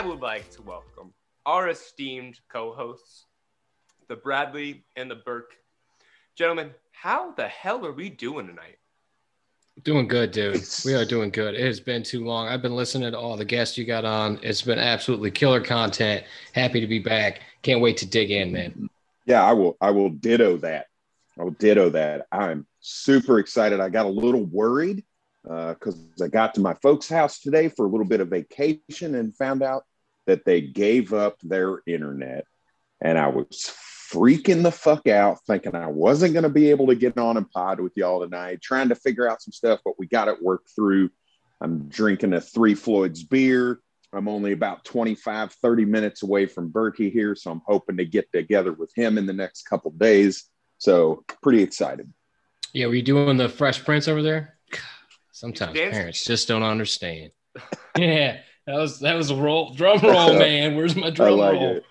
I would like to welcome our esteemed co hosts, the Bradley and the Burke. Gentlemen, how the hell are we doing tonight? Doing good, dude. We are doing good. It has been too long. I've been listening to all the guests you got on. It's been absolutely killer content. Happy to be back. Can't wait to dig in, man. Yeah, I will. I will ditto that. I will ditto that. I'm super excited. I got a little worried because uh, I got to my folks' house today for a little bit of vacation and found out that they gave up their internet, and I was freaking the fuck out, thinking I wasn't going to be able to get on and pod with y'all tonight, trying to figure out some stuff, but we got it worked through. I'm drinking a Three Floyds beer. I'm only about 25, 30 minutes away from Berkey here, so I'm hoping to get together with him in the next couple days. So pretty excited. Yeah, were you doing the Fresh Prince over there? Sometimes parents just don't understand. yeah, that was that was a roll drum roll, man. Where's my drum like roll? It.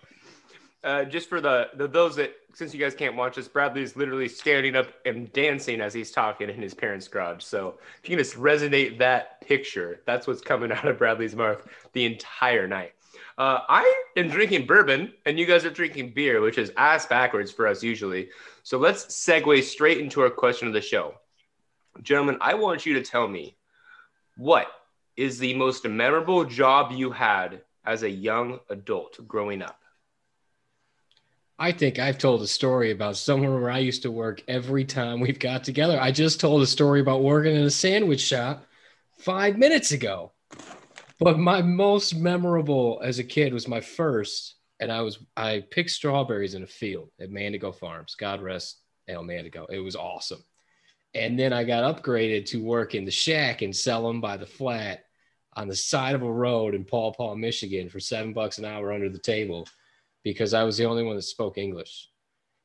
Uh, just for the, the those that since you guys can't watch this, Bradley is literally standing up and dancing as he's talking in his parents' garage. So if you can just resonate that picture, that's what's coming out of Bradley's mouth the entire night. Uh, I am drinking bourbon, and you guys are drinking beer, which is ass backwards for us usually. So let's segue straight into our question of the show, gentlemen. I want you to tell me what is the most memorable job you had as a young adult growing up. I think I've told a story about somewhere where I used to work every time we've got together. I just told a story about working in a sandwich shop five minutes ago. But my most memorable as a kid was my first, and I was I picked strawberries in a field at Mandigo Farms. God rest El Mandigo. It was awesome. And then I got upgraded to work in the shack and sell them by the flat on the side of a road in Paw Paw, Michigan for seven bucks an hour under the table because I was the only one that spoke English.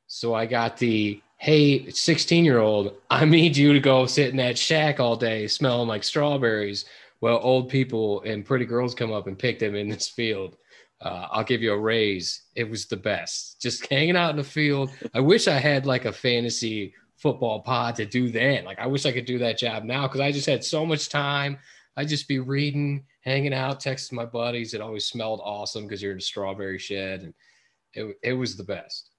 So I got the hey, 16 year old, I need you to go sit in that shack all day smelling like strawberries. Well, old people and pretty girls come up and pick them in this field. Uh, I'll give you a raise. It was the best. Just hanging out in the field. I wish I had like a fantasy football pod to do that. Like, I wish I could do that job now because I just had so much time. I'd just be reading, hanging out, texting my buddies. It always smelled awesome because you're in a strawberry shed. And it, it was the best.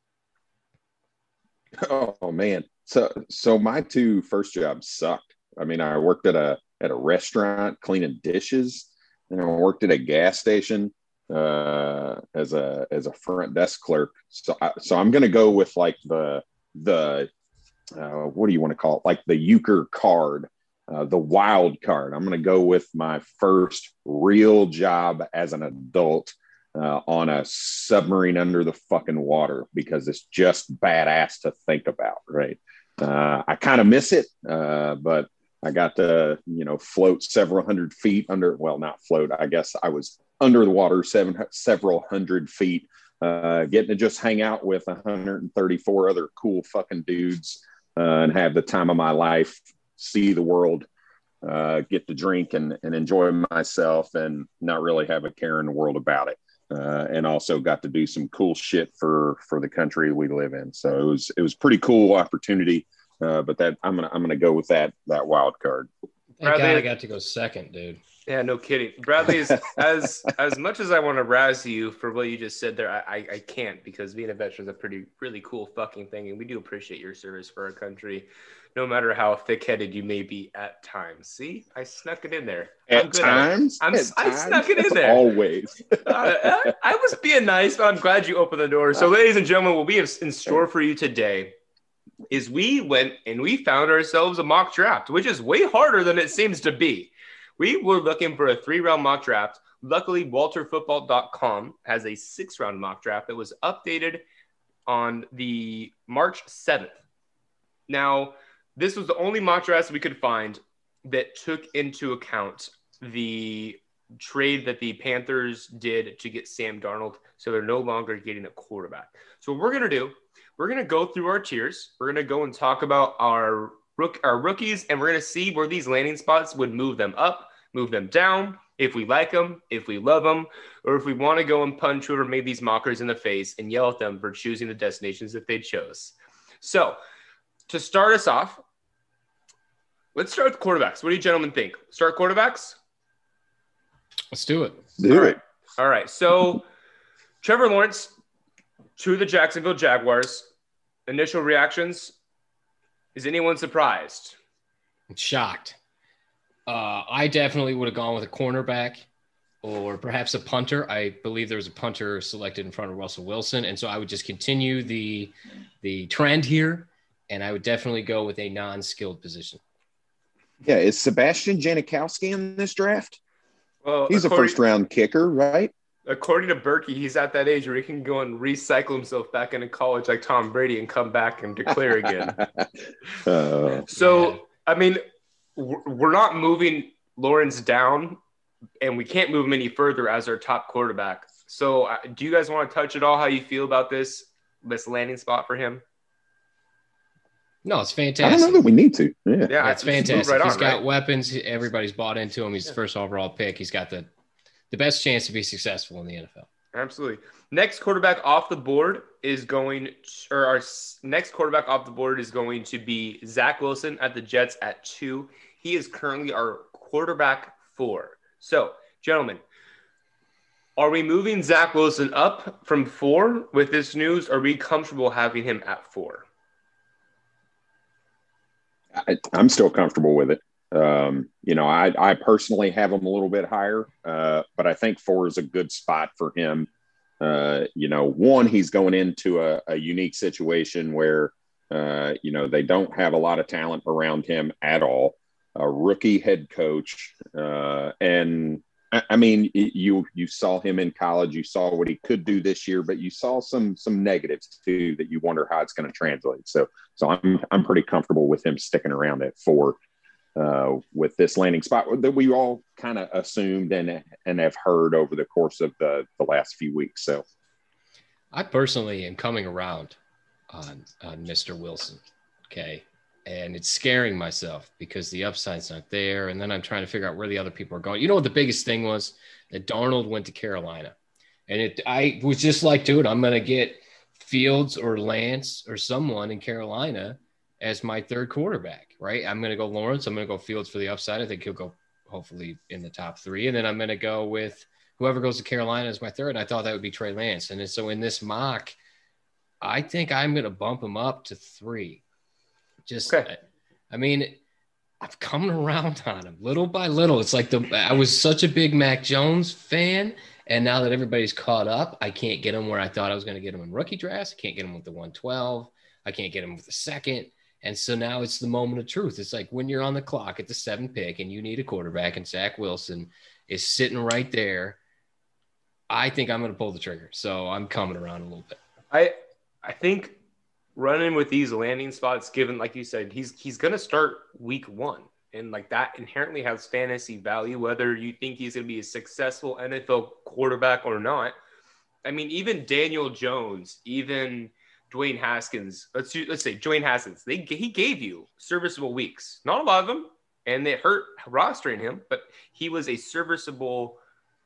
Oh man. So so my two first jobs sucked. I mean, I worked at a at a restaurant cleaning dishes, and I worked at a gas station uh, as a as a front desk clerk. So I, so I'm gonna go with like the the uh, what do you want to call it? Like the euchre card, uh, the wild card. I'm gonna go with my first real job as an adult uh, on a submarine under the fucking water because it's just badass to think about, right? Uh, I kind of miss it, uh, but I got to, you know, float several hundred feet under, well, not float, I guess I was under the water seven, several hundred feet, uh, getting to just hang out with 134 other cool fucking dudes uh, and have the time of my life, see the world, uh, get to drink and, and enjoy myself and not really have a care in the world about it uh, and also got to do some cool shit for for the country we live in. So it was it was pretty cool opportunity. Uh, but that I'm gonna I'm gonna go with that that wild card. Thank Bradley, God I got to go second, dude. Yeah, no kidding. Bradley, is, as as much as I want to razz you for what you just said there, I, I, I can't because being a veteran is a pretty really cool fucking thing, and we do appreciate your service for our country no matter how thick-headed you may be at times. See, I snuck it in there. At times, I'm, at I times? snuck it in there. Always. uh, I, I, was being nice, but I'm glad you opened the door. So, ladies and gentlemen, what we have in store for you today is we went and we found ourselves a mock draft, which is way harder than it seems to be. We were looking for a three-round mock draft. Luckily, WalterFootball.com has a six-round mock draft that was updated on the March 7th. Now, this was the only mock draft we could find that took into account the trade that the Panthers did to get Sam Darnold. So they're no longer getting a quarterback. So what we're gonna do, we're gonna go through our tiers. We're gonna go and talk about our rook our rookies, and we're gonna see where these landing spots would move them up, move them down, if we like them, if we love them, or if we want to go and punch whoever made these mockers in the face and yell at them for choosing the destinations that they chose. So to start us off, Let's start with quarterbacks. What do you gentlemen think? Start quarterbacks? Let's do it. Do All it. right. All right. So Trevor Lawrence to the Jacksonville Jaguars. Initial reactions. Is anyone surprised? I'm shocked. Uh, I definitely would have gone with a cornerback or perhaps a punter. I believe there was a punter selected in front of Russell Wilson, and so I would just continue the the trend here, and I would definitely go with a non-skilled position. Yeah, is Sebastian Janikowski in this draft? Well, He's a first round kicker, right? according to Berkey, he's at that age where he can go and recycle himself back into college like Tom Brady and come back and declare again. Uh, So, Yeah. I mean, we're we're not moving Lawrence down, and we can't move him any further as our top quarterback. So, uh, do you guys want to touch at all how you feel about this this landing spot for him? No, it's fantastic. I don't know that we need to. Yeah. Yeah, Yeah, it's fantastic. right He's on, got right? weapons. Everybody's bought into him. He's Yeah. the first overall pick. He's got the the best chance to be successful in the NFL. Absolutely. Next quarterback off the board is going, or our next quarterback off the board is going to be Zach Wilson at the Jets at two. He is currently our quarterback four. So, gentlemen, are we moving Zach Wilson up from four with this news? Are we comfortable having him at four? I, I'm still comfortable with it. Um, you know, I, I personally have him a little bit higher, uh, but I think four is a good spot for him. Uh, you know, one, he's going into a, a unique situation where, uh, you know, they don't have a lot of talent around him at all. A rookie head coach, uh, and I, mean, you you saw him in college. You saw what he could do this year, but you saw some some negatives too that you wonder how it's going to translate. So, so I'm I'm pretty comfortable with him sticking around at four uh, with this landing spot that we all kind of assumed and and have heard over the course of the the last few weeks. So I personally am coming around on on Mr. Wilson. Okay. And it's scaring myself because the upside's not there. And then I'm trying to figure out where the other people are going. You know what the biggest thing was? That Darnold went to Carolina. And it I was just like, dude, I'm gonna get Fields or Lance or someone in Carolina as my third quarterback, right? I'm gonna go Lawrence, I'm gonna go Fields for the upside. I think he'll go hopefully in the top three. And then I'm gonna go with whoever goes to Carolina as my third. And I thought that would be Trey Lance. And so in this mock, I think I'm going to bump him up to three. Just, Okay. I mean, I've come around on him little by little. It's like the I was such a big Mac Jones fan, and now that everybody's caught up, I can't get him where I thought I was going to get him in rookie drafts. I can't get him with the 112. I can't get him with the second. And so now it's the moment of truth. It's like when you're on the clock at the seven pick and you need a quarterback, and Zach Wilson is sitting right there. I think I'm going to pull the trigger. So I'm coming around a little bit. I I think running with these landing spots, given like you said, he's he's gonna start week one. And like that inherently has fantasy value, whether you think he's gonna be a successful NFL quarterback or not. I mean, even Daniel Jones, even Dwayne Haskins, let's let's say Dwayne Haskins, they he gave you serviceable weeks. Not a lot of them, and they hurt rostering him, but he was a serviceable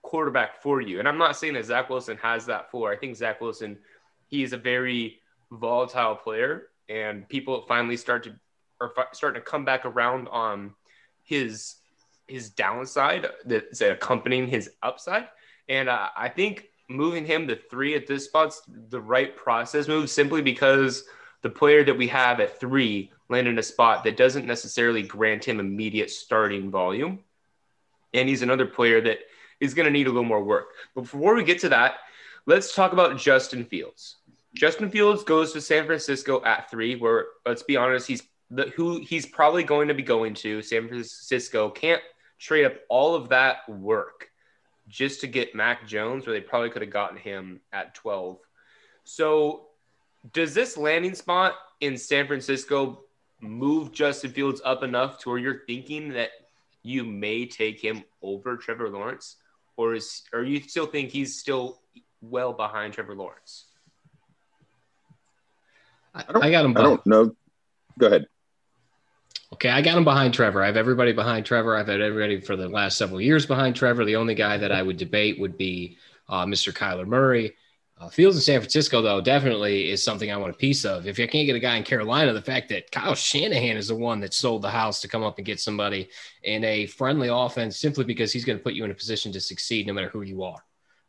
quarterback for you. And I'm not saying that Zach Wilson has that for. I think Zach Wilson, he is a very volatile player, and people finally start to are fi- starting to come back around on his his downside that's accompanying his upside. And uh, I think moving him to three at this spot's the right process move, simply because the player that we have at three landed in a spot that doesn't necessarily grant him immediate starting volume. And he's another player that is going to need a little more work. But before we get to that, let's talk about Justin Fields. Justin Fields goes to San Francisco at three, where let's be honest, he's the who he's probably going to be going to. San Francisco can't trade up all of that work just to get Mac Jones, where they probably could have gotten him at 12. So does this landing spot in San Francisco move Justin Fields up enough to where you're thinking that you may take him over Trevor Lawrence? Or is or you still think he's still well behind Trevor Lawrence? I, I don't- I got him. I don't know. Go ahead. Okay, I got him behind Trevor. I have everybody behind Trevor. I've had everybody for the last several years behind Trevor. The only guy that I would debate would be uh, Mr. Kyler Murray. Uh, Fields in San Francisco, though, definitely is something I want a piece of. If you can't get a guy in Carolina, the fact that Kyle Shanahan is the one that sold the house to come up and get somebody in a friendly offense simply because he's going to put you in a position to succeed no matter who you are.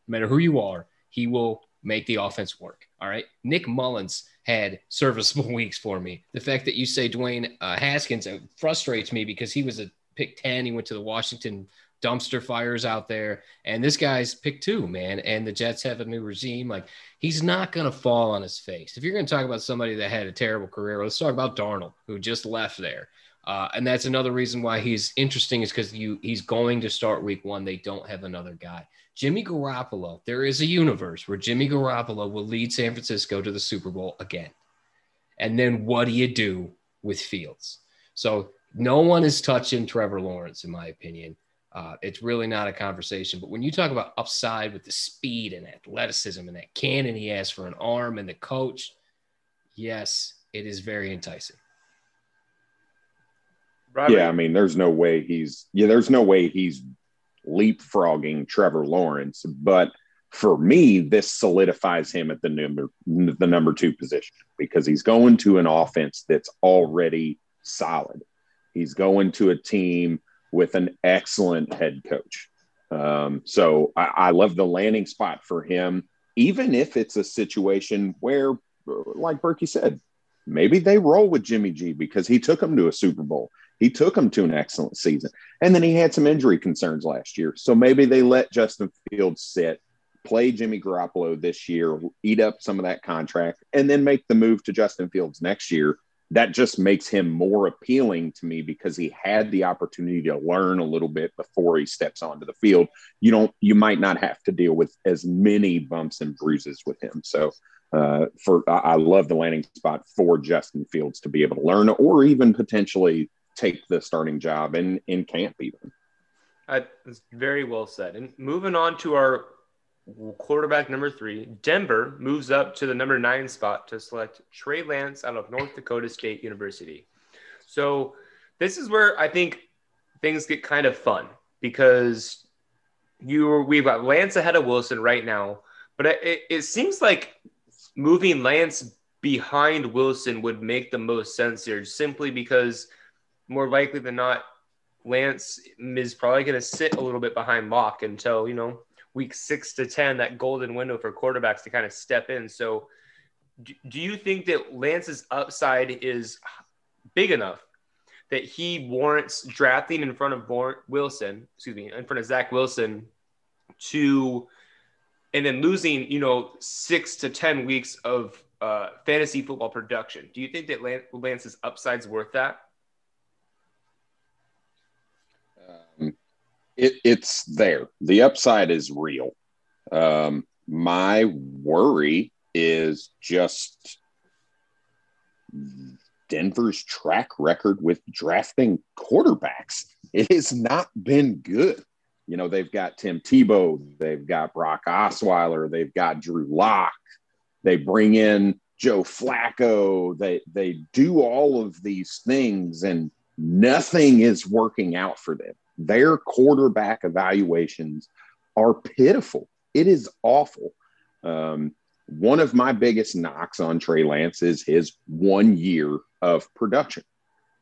No matter who you are, he will make the offense work. All right. Nick Mullens had serviceable weeks for me. The fact that you say Dwayne uh, Haskins frustrates me because he was a pick 10. He went to the Washington dumpster fires out there. And this guy's pick two, man. And the Jets have a new regime. Like he's not going to fall on his face. If you're going to talk about somebody that had a terrible career, let's talk about Darnold, who just left there. Uh, and that's another reason why he's interesting is because you he's going to start week one. They don't have another guy. Jimmy Garoppolo, there is a universe where Jimmy Garoppolo will lead San Francisco to the Super Bowl again. And then what do you do with Fields? So no one is touching Trevor Lawrence, in my opinion. Uh, it's really not a conversation. But when you talk about upside with the speed and athleticism and that cannon he has for an arm and the coach, yes, it is very enticing. Robert. Yeah, I mean, there's no way he's yeah, there's no way he's leapfrogging Trevor Lawrence, but for me, this solidifies him at the number the number two position because he's going to an offense that's already solid. He's going to a team with an excellent head coach. Um, so I, I love the landing spot for him, even if it's a situation where, like Berkey said, maybe they roll with Jimmy G because he took them to a Super Bowl. He took them to an excellent season. And then he had some injury concerns last year. So maybe they let Justin Fields sit, play Jimmy Garoppolo this year, eat up some of that contract, and then make the move to Justin Fields next year that just makes him more appealing to me because he had the opportunity to learn a little bit before he steps onto the field. You don't, you might not have to deal with as many bumps and bruises with him. So, uh, for I love the landing spot for Justin Fields to be able to learn or even potentially take the starting job in in camp even. That's very well said. And moving on to our quarterback number three. Denver moves up to the number nine spot to select Trey Lance out of North Dakota State University. So this is where I think things get kind of fun because you we've got Lance ahead of Wilson right now, but it, it seems like moving Lance behind Wilson would make the most sense here, simply because more likely than not, Lance is probably going to sit a little bit behind Lock until you know week six to 10, that golden window for quarterbacks to kind of step in. So, do, do you think that Lance's upside is big enough that he warrants drafting in front of Wilson, excuse me, in front of Zach Wilson to, and then losing, you know, six to 10 weeks of uh, fantasy football production? Do you think that Lance's upside's worth that? It, it's there. The upside is real. Um, my worry is just Denver's track record with drafting quarterbacks. It has not been good. You know, they've got Tim Tebow, they've got Brock Osweiler, they've got Drew Lock, they bring in Joe Flacco, they they do all of these things and nothing is working out for them. Their quarterback evaluations are pitiful. It is awful. Um, one of my biggest knocks on Trey Lance is his one year of production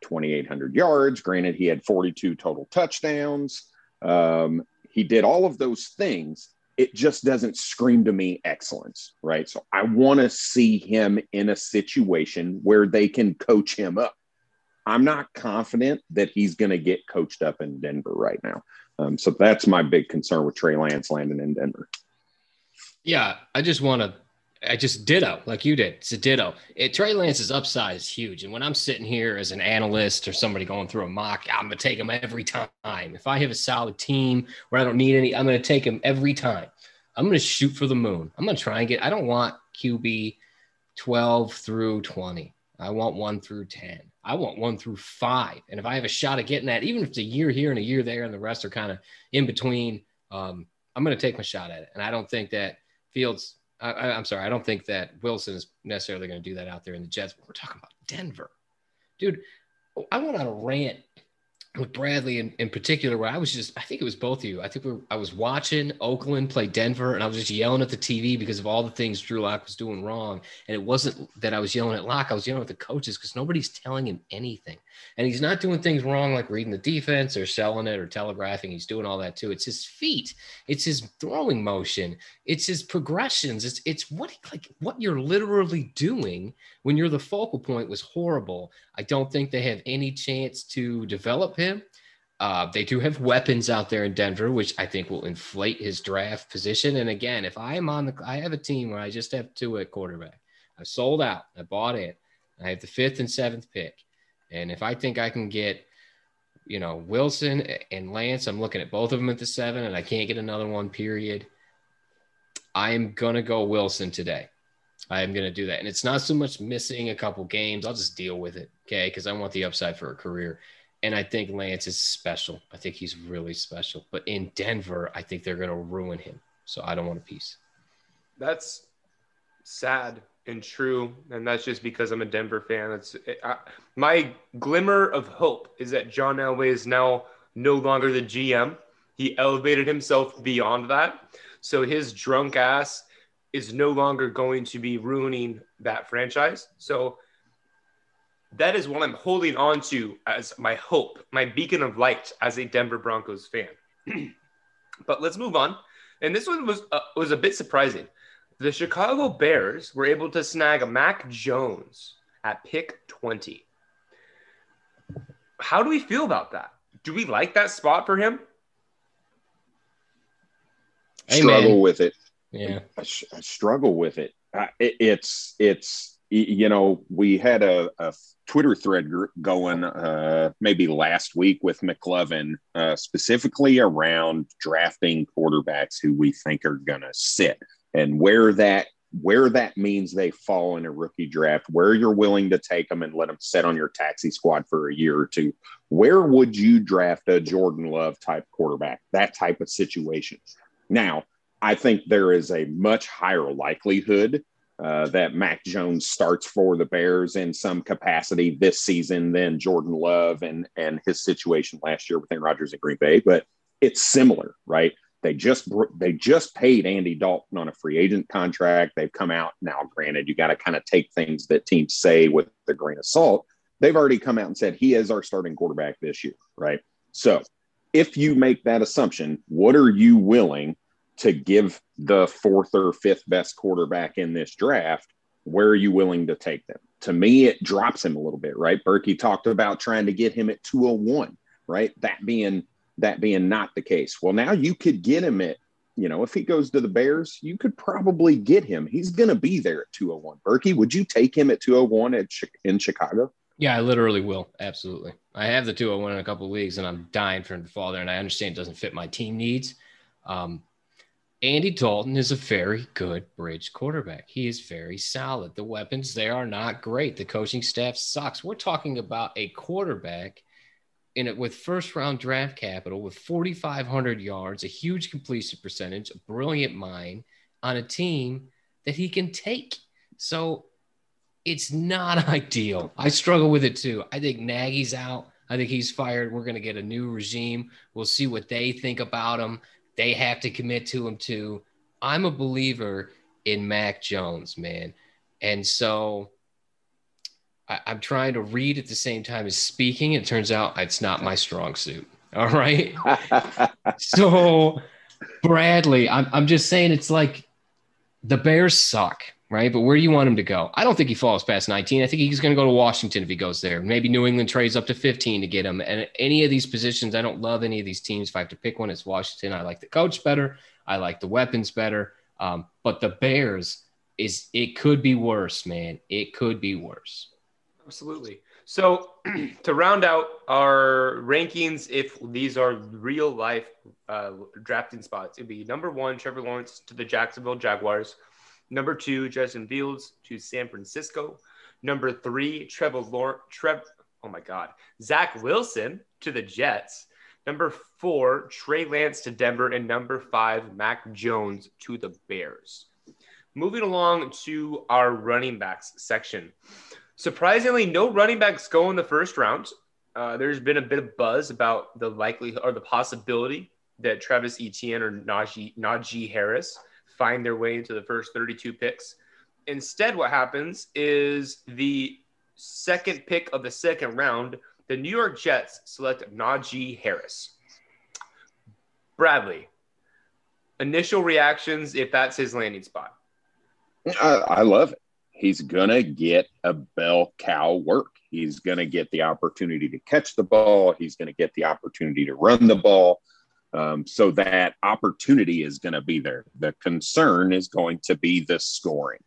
2,800 yards. Granted, he had 42 total touchdowns. Um, he did all of those things. It just doesn't scream to me excellence, right? So I want to see him in a situation where they can coach him up. I'm not confident that he's going to get coached up in Denver right now. Um, so that's my big concern with Trey Lance landing in Denver. Yeah, I just want to. I just ditto like you did. It's a ditto. It, Trey Lance's upside is huge, and when I'm sitting here as an analyst or somebody going through a mock, I'm gonna take him every time. If I have a solid team where I don't need any, I'm gonna take him every time. I'm gonna shoot for the moon. I'm gonna try and get. I don't want QB 12 through 20. I want one through 10. I want one through five. And if I have a shot at getting that, even if it's a year here and a year there and the rest are kind of in between, um, I'm going to take my shot at it. And I don't think that Fields, I, am sorry, I don't think that Wilson is necessarily going to do that out there in the Jets. But we're talking about Denver. Dude, I went on a rant with Bradley in, in particular, where I was just, I think it was both of you. I think we were, I was watching Oakland play Denver and I was just yelling at the TV because of all the things Drew Lock was doing wrong. And it wasn't that I was yelling at Lock, I was yelling at the coaches because nobody's telling him anything. And he's not doing things wrong like reading the defense or selling it or telegraphing. He's doing all that too. It's his feet, it's his throwing motion, it's his progressions. It's it's what like what you're literally doing when you're the focal point was horrible. I don't think they have any chance to develop him. Uh, they do have weapons out there in Denver, which I think will inflate his draft position. And again, if I am on the, I have a team where I just have two at quarterback. I sold out. I bought in. I have the fifth and seventh pick. And if I think I can get, you know, Wilson and Lance, I'm looking at both of them at the seven, and I can't get another one, period. I am going to go Wilson today. I am going to do that. And it's not so much missing a couple games. I'll just deal with it. Okay. Because I want the upside for a career. And I think Lance is special. I think he's really special. But in Denver, I think they're going to ruin him. So I don't want a piece. That's sad and true, and that's just because I'm a Denver fan. It's I, my glimmer of hope is that John Elway is now no longer the GM. He elevated himself beyond that, so his drunk ass is no longer going to be ruining that franchise. So that is what I'm holding on to as my hope, my beacon of light as a Denver Broncos fan. but let's move on. And this one was uh, was a bit surprising the Chicago Bears were able to snag a Mac Jones at pick 20. How do we feel about that? Do we like that spot for him? Hey, struggle man. with it. Yeah, I, I struggle with it. it. It's it's you know we had a, a Twitter thread going uh, maybe last week with McLovin, uh, specifically around drafting quarterbacks who we think are going to sit and where that where that means they fall in a rookie draft, where you're willing to take them and let them sit on your taxi squad for a year or two. Where would you draft a Jordan Love type quarterback? That type of situation. Now, I think there is a much higher likelihood uh, that Mac Jones starts for the Bears in some capacity this season than Jordan Love and and his situation last year with Aaron Rodgers at Green Bay. But it's similar, right? They just they just paid Andy Dalton on a free agent contract. They've come out now. Granted, you got to kind of take things that teams say with a grain of salt. They've already come out and said he is our starting quarterback this year, right? So, if you make that assumption, what are you willing to give the fourth or fifth best quarterback in this draft? Where are you willing to take them? To me, it drops him a little bit, right? Berkey talked about trying to get him at 201, right? That being that being not the case. Well, now you could get him at, you know, if he goes to the Bears, you could probably get him. He's going to be there at 201. Berkey, would you take him at 201 at, in Chicago? Yeah, I literally will. Absolutely. I have the 201 in a couple leagues and I'm dying for him to fall there. And I understand it doesn't fit my team needs. Um, Andy Dalton is a very good bridge quarterback. He is very solid. The weapons, they are not great. The coaching staff sucks. We're talking about a quarterback in it with first round draft capital with 4,500 yards, a huge completion percentage, a brilliant mind on a team that he can take. So it's not ideal. I struggle with it too. I think Nagy's out. I think he's fired. We're going to get a new regime. We'll see what they think about him. They have to commit to him too. I'm a believer in Mac Jones, man. And so I, am trying to read at the same time as speaking. It turns out it's not my strong suit. All right. so, Bradley, I'm, I'm just saying it's like the Bears suck, right? But where do you want him to go? I don't think he falls past 19. I think he's going to go to Washington if he goes there. Maybe New England trades up to 15 to get him. And any of these positions, I don't love any of these teams. If I have to pick one, it's Washington. I like the coach better. I like the weapons better. Um, but the Bears is it could be worse, man. It could be worse. Absolutely. So, to round out our rankings, if these are real life uh, drafting spots, it'd be number one, Trevor Lawrence to the Jacksonville Jaguars. Number two, Justin Fields to San Francisco. Number three, Trevor Lawrence. Trev, oh my God, Zach Wilson to the Jets. Number four, Trey Lance to Denver. And number five, Mac Jones to the Bears. Moving along to our running backs section. Surprisingly, no running backs go in the first round. uh, there's been a bit of buzz about the likelihood or the possibility that Travis Etienne or Najee, Najee Harris find their way into the first 32 picks. Instead, what happens is the second pick of the second round, the New York Jets select Najee Harris. Bradley, initial reactions if that's his landing spot. I, I love it. He's gonna get a bell cow work. He's gonna get the opportunity to catch the ball. He's gonna get the opportunity to run the ball. Um, so that opportunity is going to be there. The concern is going to be the scoring.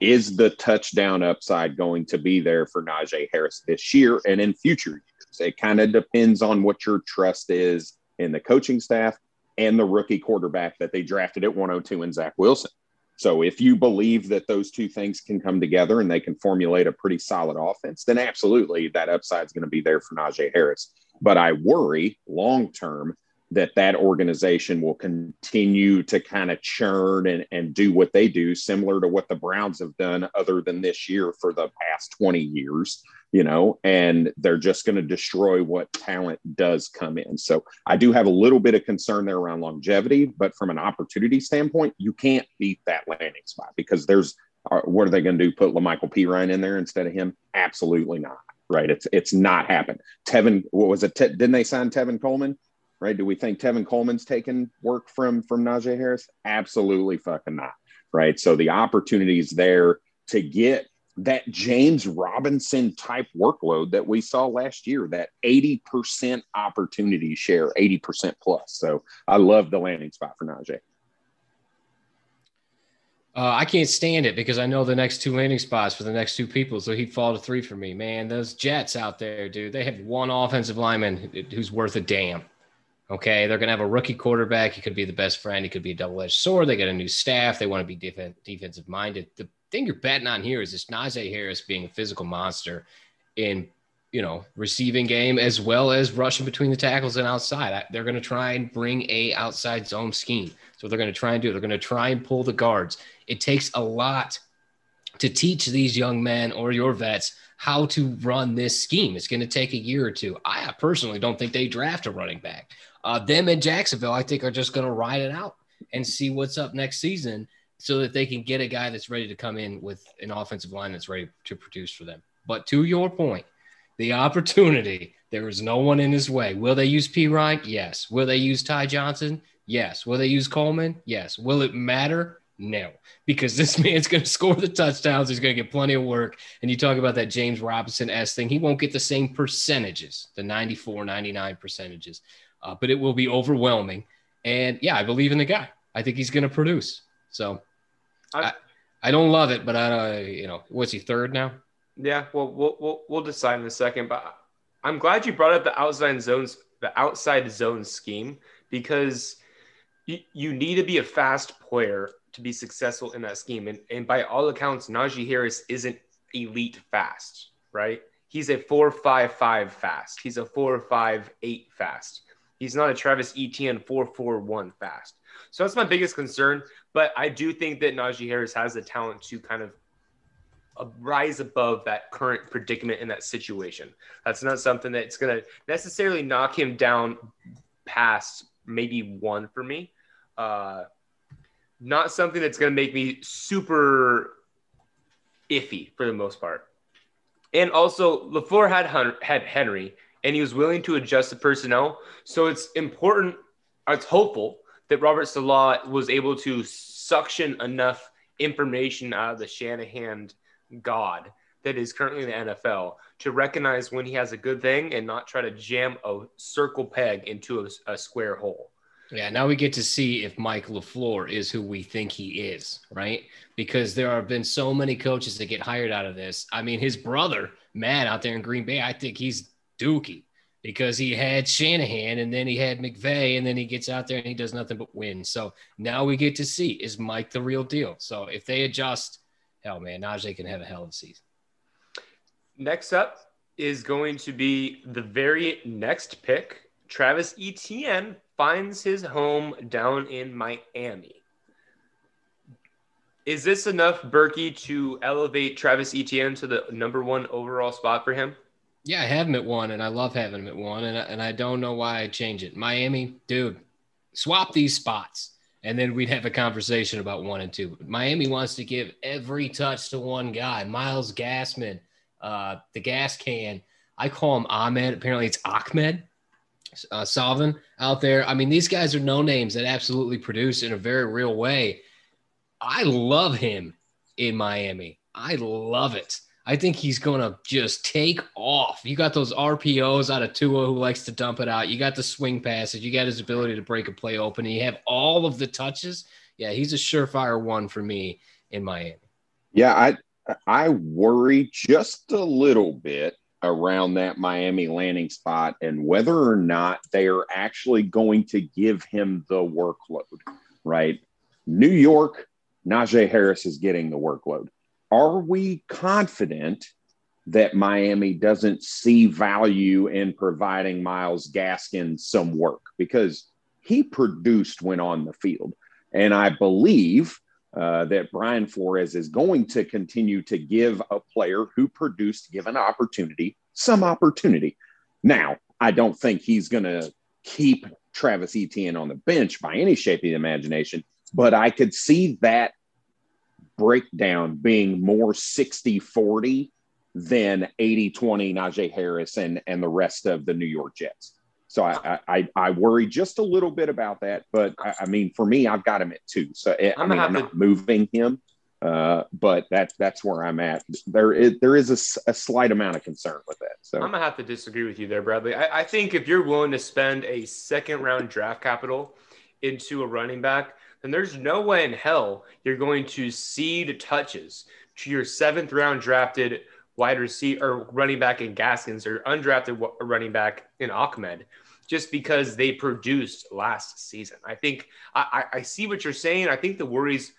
Is the touchdown upside going to be there for Najee Harris this year and in future years? It kind of depends on what your trust is in the coaching staff and the rookie quarterback that they drafted at 102 in Zach Wilson. So if you believe that those two things can come together and they can formulate a pretty solid offense, then absolutely that upside is going to be there for Najee Harris. But I worry long term that that organization will continue to kind of churn and, and do what they do, similar to what the Browns have done, other than this year for the past 20 years, you know, and they're just going to destroy what talent does come in. So I do have a little bit of concern there around longevity, but from an opportunity standpoint, you can't beat that landing spot because there's uh, what are they going to do? Put La'Mical Perine in there instead of him? Absolutely not. Right? It's it's not happened. Tevin, what was it? Te- didn't they sign Tevin Coleman? right? Do we think Tevin Coleman's taken work from from Najee Harris? Absolutely fucking not, right? So the opportunities there to get that James Robinson type workload that we saw last year, that 80% opportunity share, 80% plus. So I love the landing spot for Najee. Uh, I can't stand it because I know the next two landing spots for the next two people, so he'd fall to three for me. Man, those Jets out there, dude, they have one offensive lineman who's worth a damn. Okay, they're to have a rookie quarterback. He could be the best friend. He could be a double-edged sword. They got a new staff. They want to be def- defensive minded. The thing you're betting on here is this Najee Harris being a physical monster in you know receiving game as well as rushing between the tackles and outside. They're going to try and bring a outside zone scheme. So they're going to try and do. They're going to try and pull the guards. It takes a lot to teach these young men or your vets how to run this scheme. It's going to take a year or two. I personally don't think they draft a running back. Uh, them and Jacksonville, I think, are just going to ride it out and see what's up next season so that they can get a guy that's ready to come in with an offensive line that's ready to produce for them. But to your point, the opportunity, there is no one in his way. Will they use Perine? Yes. Will they use Ty Johnson? Yes. Will they use Coleman? Yes. Will it matter? No, because this man's going to score the touchdowns. He's going to get plenty of work. And you talk about that James Robinson S thing, he won't get the same percentages, the 94, 99 percentages uh, but it will be overwhelming. And yeah, I believe in the guy. I think he's going to produce. So I, I, I, don't love it, but I, uh, you know, was he third now? Yeah, well, we'll we'll we'll decide in a second. But I'm glad you brought up the outside zones, the outside zone scheme, because you, you need to be a fast player to be successful in that scheme. And, and by all accounts, Najee Harris isn't elite fast, right? He's a four five five fast. He's a four five eight fast. He's not a Travis Etienne 441 fast. So that's my biggest concern. But I do think that Najee Harris has the talent to kind of uh, rise above that current predicament in that situation. That's not something that's going to necessarily knock him down past maybe one for me. Uh, not something that's going to make me super iffy for the most part. And also, LaFleur had had Henry, and he was willing to adjust the personnel. So it's important, it's hopeful that Robert Saleh was able to suction enough information out of the Shanahan god that is currently in the NFL to recognize when he has a good thing and not try to jam a circle peg into a, a square hole. Yeah, now we get to see if Mike LaFleur is who we think he is, right? Because there have been so many coaches that get hired out of this. I mean, his brother, Matt, out there in Green Bay, I think he's dookie because he had Shanahan and then he had McVay and then he gets out there and he does nothing but win. So now we get to see is Mike the real deal. So if they adjust, hell man, Najee can have a hell of a season. Next up is going to be the very next pick. Travis Etienne finds his home down in Miami. Is this enough, Berkey, to elevate Travis Etienne to the number one overall spot for him? Yeah, I have him at one, and I love having him at one, and, and I don't know why I change it. Miami, dude, swap these spots, and then we'd have a conversation about one and two. Miami wants to give every touch to one guy, Myles Gasman, uh, the gas can. I call him Ahmed. Apparently, it's Ahmed uh, Salvon out there. I mean, these guys are no names that absolutely produce in a very real way. I love him in Miami. I love it. I think he's going to just take off. You got those RPOs out of Tua who likes to dump it out. You got the swing passes. You got his ability to break a play open. And you have all of the touches. Yeah, he's a surefire one for me in Miami. Yeah, I I worry just a little bit around that Miami landing spot and whether or not they are actually going to give him the workload, right? New York, Najee Harris is getting the workload are we confident that Miami doesn't see value in providing Myles Gaskin some work because he produced when on the field. And I believe uh, that Brian Flores is going to continue to give a player who produced, given opportunity, some opportunity. Now, I don't think he's going to keep Travis Etienne on the bench by any shape of the imagination, but I could see that breakdown being more 60 40 than 80 20 Najee Harris and, and the rest of the New York Jets. So I, I, I worry just a little bit about that, but I, I mean, for me, I've got him at two. So it, I mean, I'm not moving him, uh, but that's that's where I'm at. There is there is a, a, slight amount of concern with that. So I'm gonna have to disagree with you there, Bradley. I, I think if you're willing to spend a second round draft capital into a running back, then there's no way in hell you're going to cede touches to your seventh round drafted wide receiver or running back in Gaskins or undrafted running back in Ahmed just because they produced last season. I think I, I see what you're saying. I think the worries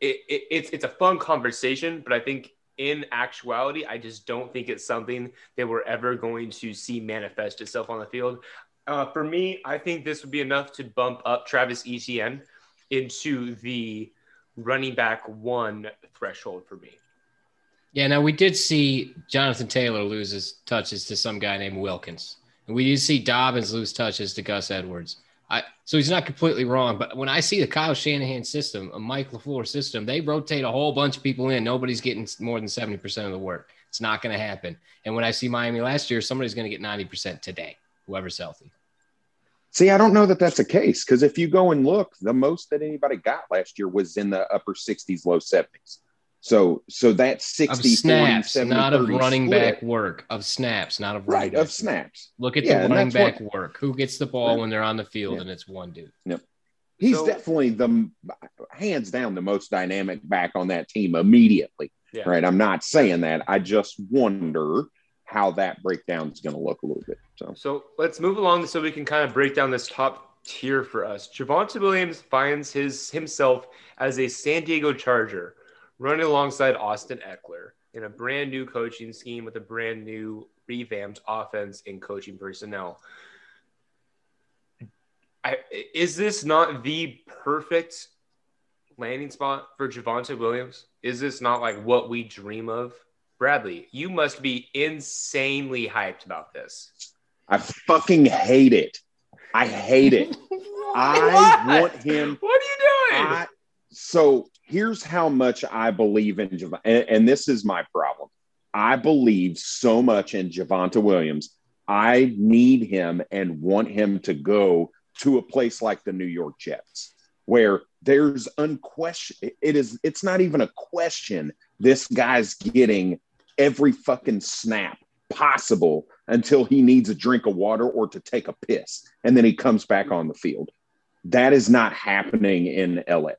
it, it, it's it's a fun conversation, but I think in actuality, I just don't think it's something that we're ever going to see manifest itself on the field. Uh, for me, I think this would be enough to bump up Travis Etienne into the running back one threshold for me. Yeah, now we did see Jonathan Taylor lose his touches to some guy named Wilkins. And we did see Dobbins lose touches to Gus Edwards. I, so he's not completely wrong, but when I see the Kyle Shanahan system, a Mike LaFleur system, they rotate a whole bunch of people in. Nobody's getting more than 70% of the work. It's not going to happen. And when I see Miami last year, somebody's going to get 90% today, whoever's healthy. See, I don't know that that's the case because if you go and look, the most that anybody got last year was in the upper 60s, low 70s. So, so that 60 of snaps, 40, 70, not of running split. back work, of snaps, not of right of snaps. Look at yeah, the running back what, work. Who gets the ball yeah. when they're on the field, yeah. and it's one dude. Yep. He's so, definitely the hands down the most dynamic back on that team immediately. Yeah. Right. I'm not saying that. I just wonder how that breakdown is going to look a little bit. So, so let's move along so we can kind of break down this top tier for us. Javonte Williams finds his himself as a San Diego Charger, running alongside Austin Ekeler in a brand new coaching scheme with a brand new revamped offense and coaching personnel. I, is this not the perfect landing spot for Javonte Williams? Is this not like what we dream of? Bradley, you must be insanely hyped about this. I fucking hate it. I hate it. I want him. What are you doing? I, so here's how much I believe in Javonte, and, and, this is my problem. I believe so much in Javonte Williams. I need him and want him to go to a place like the New York Jets, where there's unquestioned. It is. It's not even a question. This guy's getting every fucking snap possible until he needs a drink of water or to take a piss. And then he comes back on the field. That is not happening in LA.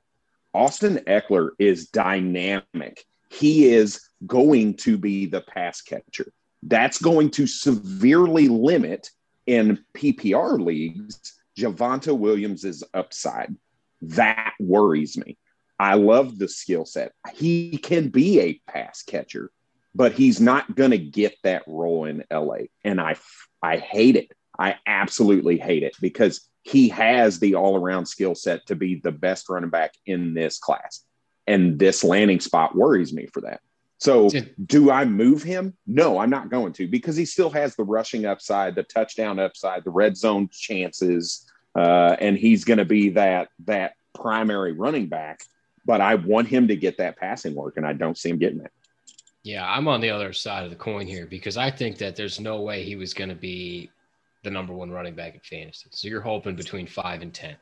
Austin Ekeler is dynamic. He is going to be the pass catcher. That's going to severely limit in PPR leagues Javonte Williams' upside. That worries me. I love the skill set. He can be a pass catcher but he's not going to get that role in LA. And I, I hate it. I absolutely hate it because he has the all around skill set to be the best running back in this class. And this landing spot worries me for that. So do I move him? No, I'm not going to because he still has the rushing upside, the touchdown upside, the red zone chances, uh, and he's going to be that that primary running back. But I want him to get that passing work, and I don't see him getting it. Yeah, I'm on the other side of the coin here because I think that there's no way he was going to be the number one running back in fantasy. So you're hoping between five and ten.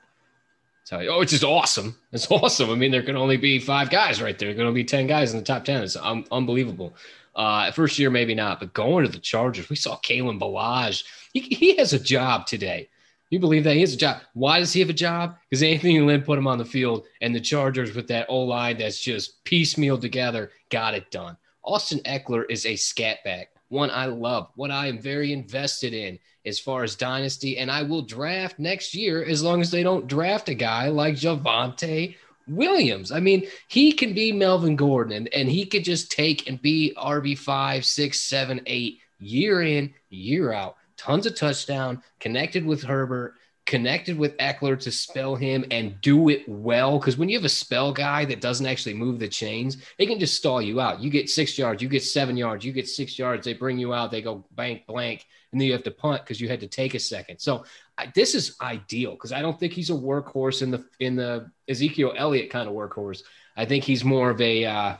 So, oh, it's just awesome. It's awesome. I mean, there can only be five guys right there. There going to be 10 guys in the top 10. It's un- unbelievable. Uh, first year, maybe not, but going to the Chargers, we saw Kalen Ballage. He, he has a job today. You believe that he has a job? Why does he have a job? Because Anthony Lynn put him on the field, and the Chargers, with that O line that's just piecemeal together, got it done. Austin Ekeler is a scat back, one I love, one I am very invested in as far as dynasty, and I will draft next year as long as they don't draft a guy like Javonte Williams. I mean, he can be Melvin Gordon and, and he could just take and be RB5, 6, 7, 8 year in, year out. Tons of touchdown, connected with Herbert, connected with Ekeler to spell him and do it well. Because when you have a spell guy that doesn't actually move the chains, they can just stall you out. You get six yards, you get seven yards, you get six yards. They bring you out, they go bank blank, and then you have to punt because you had to take a second. So I, this is ideal because I don't think he's a workhorse in the in the Ezekiel Elliott kind of workhorse. I think he's more of a uh,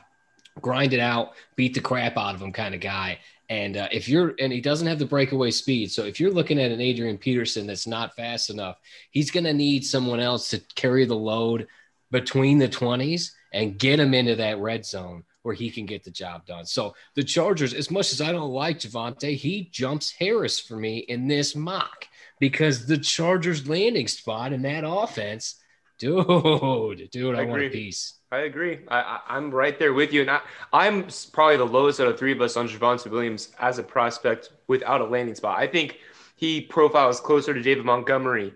grind it out, beat the crap out of him kind of guy. And uh, if you're, and he doesn't have the breakaway speed. So if you're looking at an Adrian Peterson that's not fast enough, he's going to need someone else to carry the load between the 20s and get him into that red zone where he can get the job done. So the Chargers, as much as I don't like Javonte, he jumps Harris for me in this mock because the Chargers landing spot in that offense, dude, dude, I, I want a piece. I agree. I, am right there with you. And I, am probably the lowest out of three of us on Javonte Williams as a prospect without a landing spot. I think he profiles closer to David Montgomery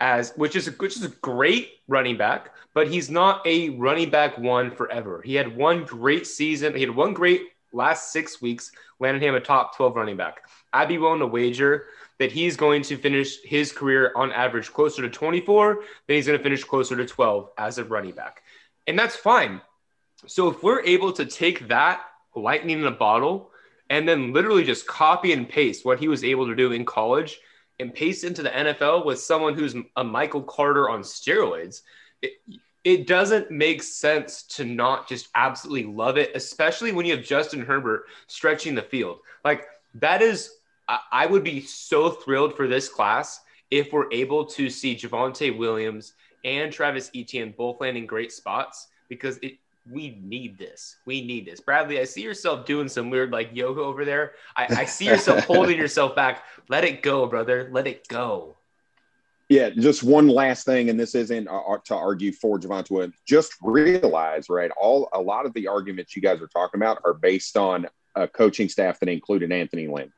as which is a, which is a great running back, but he's not a running back one forever. He had one great season. He had one great last six weeks, landed him a top 12 running back. I'd be willing to wager that he's going to finish his career on average closer to 24 than he's going to finish closer to 12 as a running back. And that's fine. So if we're able to take that lightning in a bottle and then literally just copy and paste what he was able to do in college and paste into the NFL with someone who's a Michael Carter on steroids, it, it doesn't make sense to not just absolutely love it, especially when you have Justin Herbert stretching the field. Like that is, I would be so thrilled for this class if we're able to see Javonte Williams and Travis Etienne both landing great spots because it we need this. We need this. Bradley, I see yourself doing some weird like yoga over there. I, I see yourself holding yourself back. Let it go, brother. Let it go. Yeah, just one last thing, and this isn't uh, to argue for Javonte Williams. Just realize, right? All a lot of the arguments you guys are talking about are based on a coaching staff that included Anthony Lynn.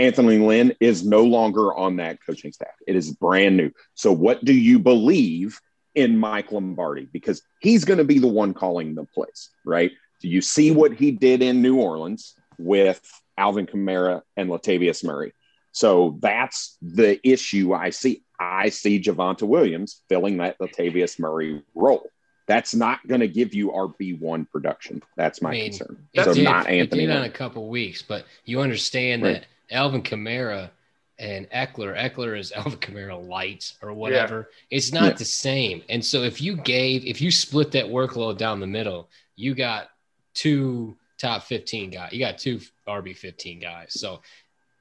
Anthony Lynn is no longer on that coaching staff. It is brand new. So, what do you believe in Mike Lombardi? Because he's going to be the one calling the plays, right? Do you see what he did in New Orleans with Alvin Kamara and Latavius Murray? So that's the issue I see. I see Javonte Williams filling that Latavius Murray role. That's not going to give you RB1 production. That's my I mean, concern. So did, not Anthony. It did on a couple weeks, but you understand right. that Alvin Kamara and Ekeler. Ekeler is Alvin Kamara light or whatever. Yeah. It's not yeah. the same. And so if you gave, if you split that workload down the middle, you got two top 15 guys. You got two RB 15 guys. So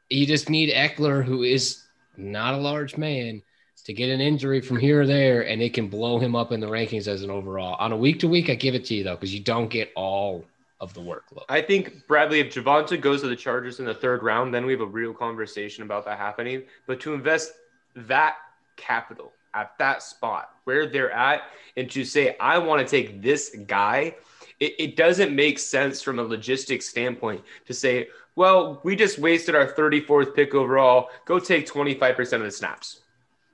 you just need Ekeler, who is not a large man, to get an injury from here or there, and it can blow him up in the rankings as an overall. On a week to week, I give it to you though, because you don't get all of the workload. I think Bradley, if Javonte goes to the Chargers in the third round, then we have a real conversation about that happening. But to invest that capital at that spot where they're at, and to say I want to take this guy, it, it doesn't make sense from a logistics standpoint to say, well, we just wasted our 34th pick overall. Go take 25% of the snaps.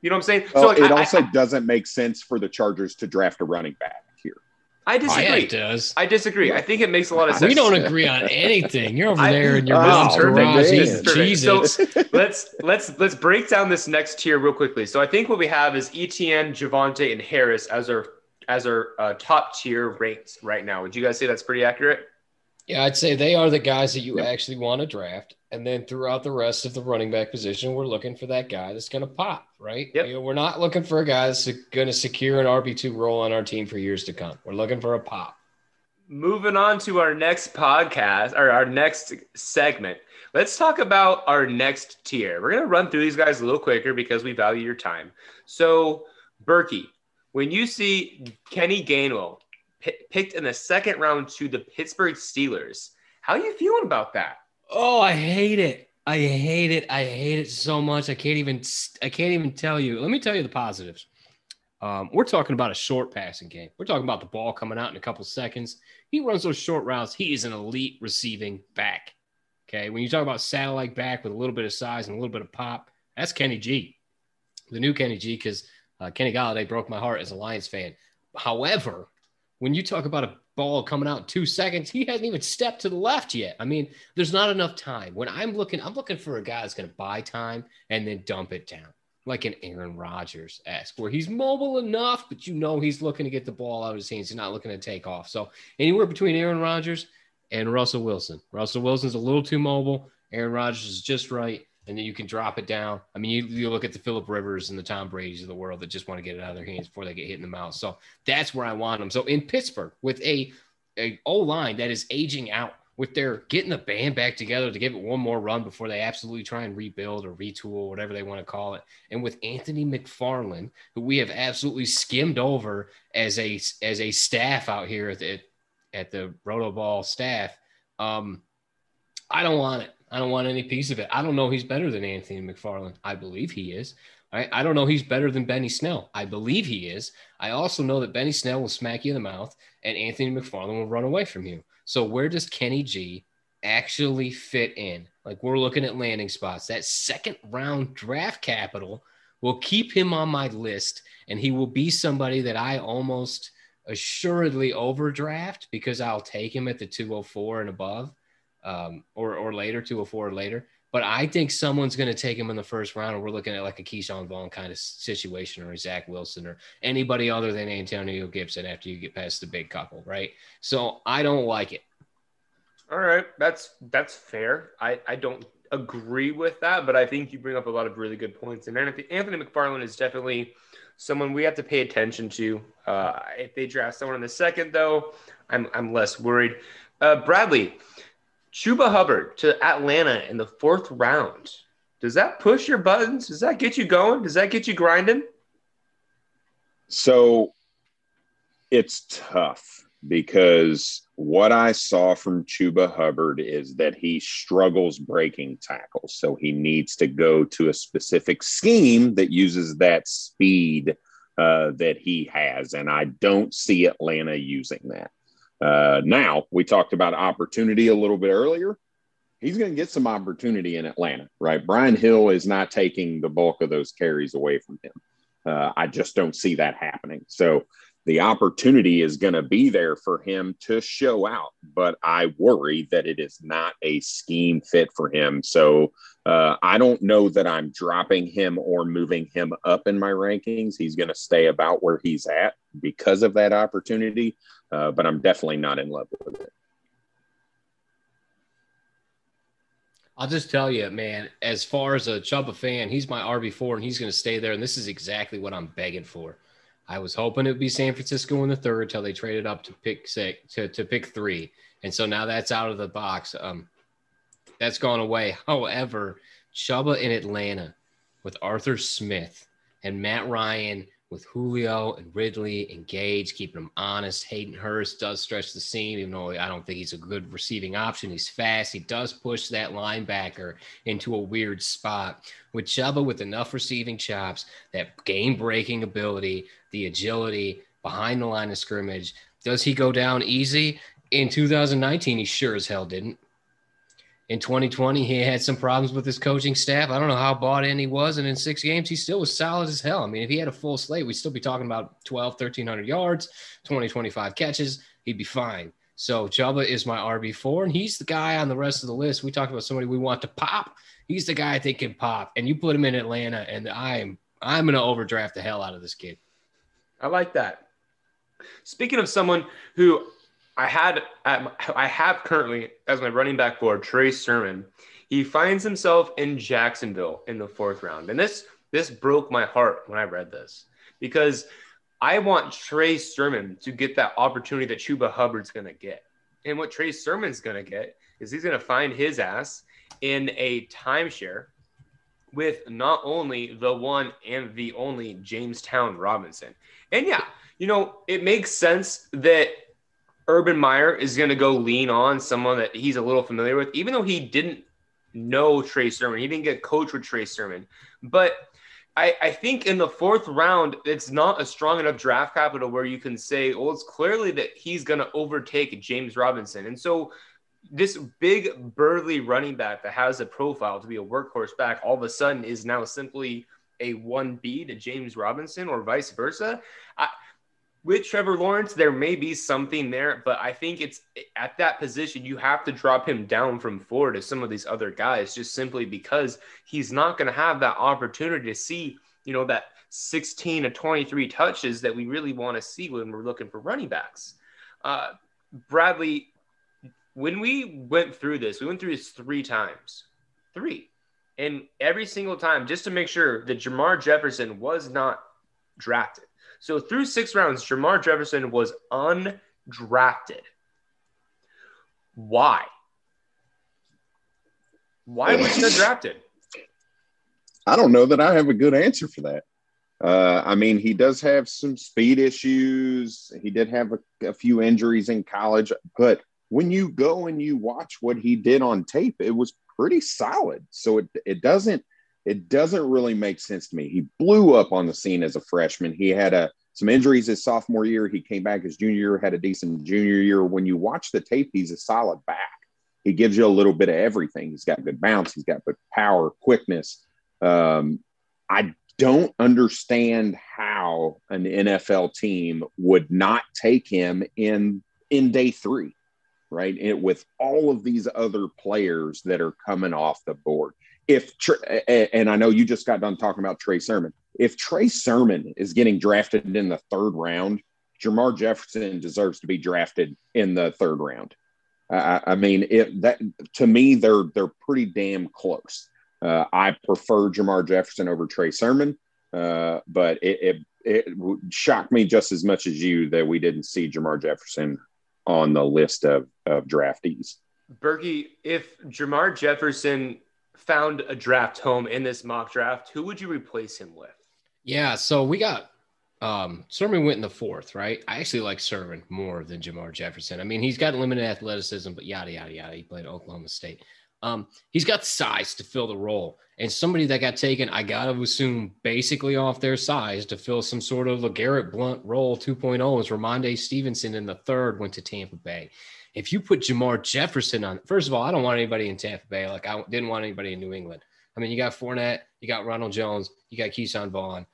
You know what I'm saying? Well, so like, it I, also I, doesn't make sense for the Chargers to draft a running back. I disagree. Oh, yeah, does. I disagree. I think it makes a lot of sense. We don't agree on anything. You're over I, there in your oh, garage So let's let's let's break down this next tier real quickly. So I think what we have is Etienne, Javonte, and Harris as our as our uh, top tier ranked right now. Would you guys say that's pretty accurate? Yeah, I'd say they are the guys that you actually want to draft. And then throughout the rest of the running back position, we're looking for that guy that's going to pop, right? Yep. You know, we're not looking for a guy that's going to secure an RB2 role on our team for years to come. We're looking for a pop. Moving on to our next podcast or our next segment. Let's talk about our next tier. We're going to run through these guys a little quicker because we value your time. So, Berkey, when you see Kenny Gainwell picked in the second round to the Pittsburgh Steelers, how are you feeling about that? Oh, I hate it. I hate it. I hate it so much. I can't even. I can't even tell you. Let me tell you the positives. Um, we're talking about a short passing game. We're talking about the ball coming out in a couple seconds. He runs those short routes. He is an elite receiving back. Okay, when you talk about satellite back with a little bit of size and a little bit of pop, that's Kenny G, the new Kenny G. Because uh, Kenny Golladay broke my heart as a Lions fan. However, when you talk about a ball coming out in two seconds, he hasn't even stepped to the left yet. I mean, there's not enough time. When I'm looking, I'm looking for a guy that's going to buy time and then dump it down, like an Aaron Rodgers esque, where he's mobile enough, but you know he's looking to get the ball out of his hands. He's not looking to take off. So anywhere between Aaron Rodgers and Russell Wilson. Russell Wilson's a little too mobile. Aaron Rodgers is just right. And then you can drop it down. I mean, you, you look at the Philip Rivers and the Tom Brady's of the world that just want to get it out of their hands before they get hit in the mouth. So that's where I want them. So in Pittsburgh, with a, a O line that is aging out, with their getting the band back together to give it one more run before they absolutely try and rebuild or retool, whatever they want to call it. And with Anthony McFarland, who we have absolutely skimmed over as a as a staff out here at the at the Roto Ball staff, um, I don't want it. I don't want any piece of it. I don't know he's better than Anthony McFarland. I believe he is. I, I don't know he's better than Benny Snell. I believe he is. I also know that Benny Snell will smack you in the mouth and Anthony McFarland will run away from you. So where does Kenny G actually fit in? Like we're looking at landing spots. That second round draft capital will keep him on my list and he will be somebody that I almost assuredly overdraft because I'll take him at the 204 and above um, or, or later, 204 or four later. But I think someone's going to take him in the first round, and we're looking at like a Ke'Shawn Vaughn kind of situation, or Zach Wilson, or anybody other than Antonio Gibson after you get past the big couple, right? So I don't like it. All right, that's that's fair. I I don't agree with that, but I think you bring up a lot of really good points. And Anthony, Anthony McFarland is definitely someone we have to pay attention to. Uh, if they draft someone in the second, though, I'm I'm less worried. Uh, Bradley, Chuba Hubbard to Atlanta in the fourth round. Does that push your buttons? Does that get you going? Does that get you grinding? So it's tough because what I saw from Chuba Hubbard is that he struggles breaking tackles. So he needs to go to a specific scheme that uses that speed uh, that he has. And I don't see Atlanta using that. Uh, now, we talked about opportunity a little bit earlier. He's going to get some opportunity in Atlanta, right? Brian Hill is not taking the bulk of those carries away from him. Uh, I just don't see that happening. So the opportunity is going to be there for him to show out, but I worry that it is not a scheme fit for him. So uh, I don't know that I'm dropping him or moving him up in my rankings. He's going to stay about where he's at because of that opportunity, uh, but I'm definitely not in love with it. I'll just tell you, man, as far as a Chuba fan, he's my RB4 and he's going to stay there. And this is exactly what I'm begging for. I was hoping it would be San Francisco in the third until they traded up to pick six to, to pick three. And so now that's out of the box. Um, that's gone away. However, Chuba in Atlanta with Arthur Smith and Matt Ryan with Julio and Ridley and Gage, keeping them honest. Hayden Hurst does stretch the seam, even though I don't think he's a good receiving option. He's fast. He does push that linebacker into a weird spot. With Chuba with enough receiving chops, that game breaking ability, the agility behind the line of scrimmage, does he go down easy? In 2019, he sure as hell didn't. In 2020, he had some problems with his coaching staff. I don't know how bought in he was. And in six games, he still was solid as hell. I mean, if he had a full slate, we'd still be talking about 12, 1,300 yards, 20, 25 catches. He'd be fine. So Chuba is my RB4, and he's the guy on the rest of the list. We talked about somebody we want to pop. He's the guy I think can pop. And you put him in Atlanta, and I'm I'm gonna overdraft the hell out of this kid. I like that. Speaking of someone who I had um, I have currently as my running back for Trey Sermon. He finds himself in Jacksonville in the fourth round, and this this broke my heart when I read this because I want Trey Sermon to get that opportunity that Chuba Hubbard's going to get, and what Trey Sermon's going to get is he's going to find his ass in a timeshare with not only the one and the only Jamestown Robinson. And yeah, you know, it makes sense that Urban Meyer is going to go lean on someone that he's a little familiar with, even though he didn't know Trey Sermon. He didn't get coached with Trey Sermon. But I, I think in the fourth round, it's not a strong enough draft capital where you can say, well, it's clearly that he's going to overtake James Robinson. And so this big burly running back that has a profile to be a workhorse back all of a sudden is now simply a 1B to James Robinson or vice versa. I, with Trevor Lawrence, there may be something there, but I think it's at that position, you have to drop him down from four to some of these other guys just simply because he's not going to have that opportunity to see, you know, that 16 to 23 touches that we really want to see when we're looking for running backs. Uh, Bradley, when we went through this, we went through this three times, three, and every single time, just to make sure that Jermar Jefferson was not drafted. So through six rounds, Jermar Jefferson was undrafted. Why? Why was he not drafted? I don't know that I have a good answer for that. Uh, I mean, he does have some speed issues. He did have a, a few injuries in college, but when you go and you watch what he did on tape, it was pretty solid. So it, it doesn't it doesn't really make sense to me. He blew up on the scene as a freshman. He had a some injuries his sophomore year. He came back his junior year, had a decent junior year. When you watch the tape, he's a solid back. He gives you a little bit of everything. He's got good bounce. He's got good power, quickness. Um, I don't understand how an NFL team would not take him in in day three right? And with all of these other players that are coming off the board. If and I know you just got done talking about Trey Sermon. If Trey Sermon is getting drafted in the third round, Jermar Jefferson deserves to be drafted in the third round. I, I mean, it that to me they're they're pretty damn close. Uh, I prefer Jermar Jefferson over Trey Sermon, uh, but it, it it shocked me just as much as you that we didn't see Jermar Jefferson on the list of, of draftees. Berkey, if Jermar Jefferson found a draft home in this mock draft, who would you replace him with? Yeah, so we got um Sermon went in the fourth, right? I actually like Sermon more than Jermar Jefferson. I mean, he's got limited athleticism, but yada yada yada. He played Oklahoma State. Um, he's got size to fill the role. And somebody that got taken, I got to assume basically off their size to fill some sort of a Garrett Blount role 2.0 is Rhamondre Stevenson in the third went to Tampa Bay. If you put Jermar Jefferson on, first of all, I don't want anybody in Tampa Bay. Like I didn't want anybody in New England. I mean, you got Fournette, you got Ronald Jones, you got Ke'Shawn Vaughn.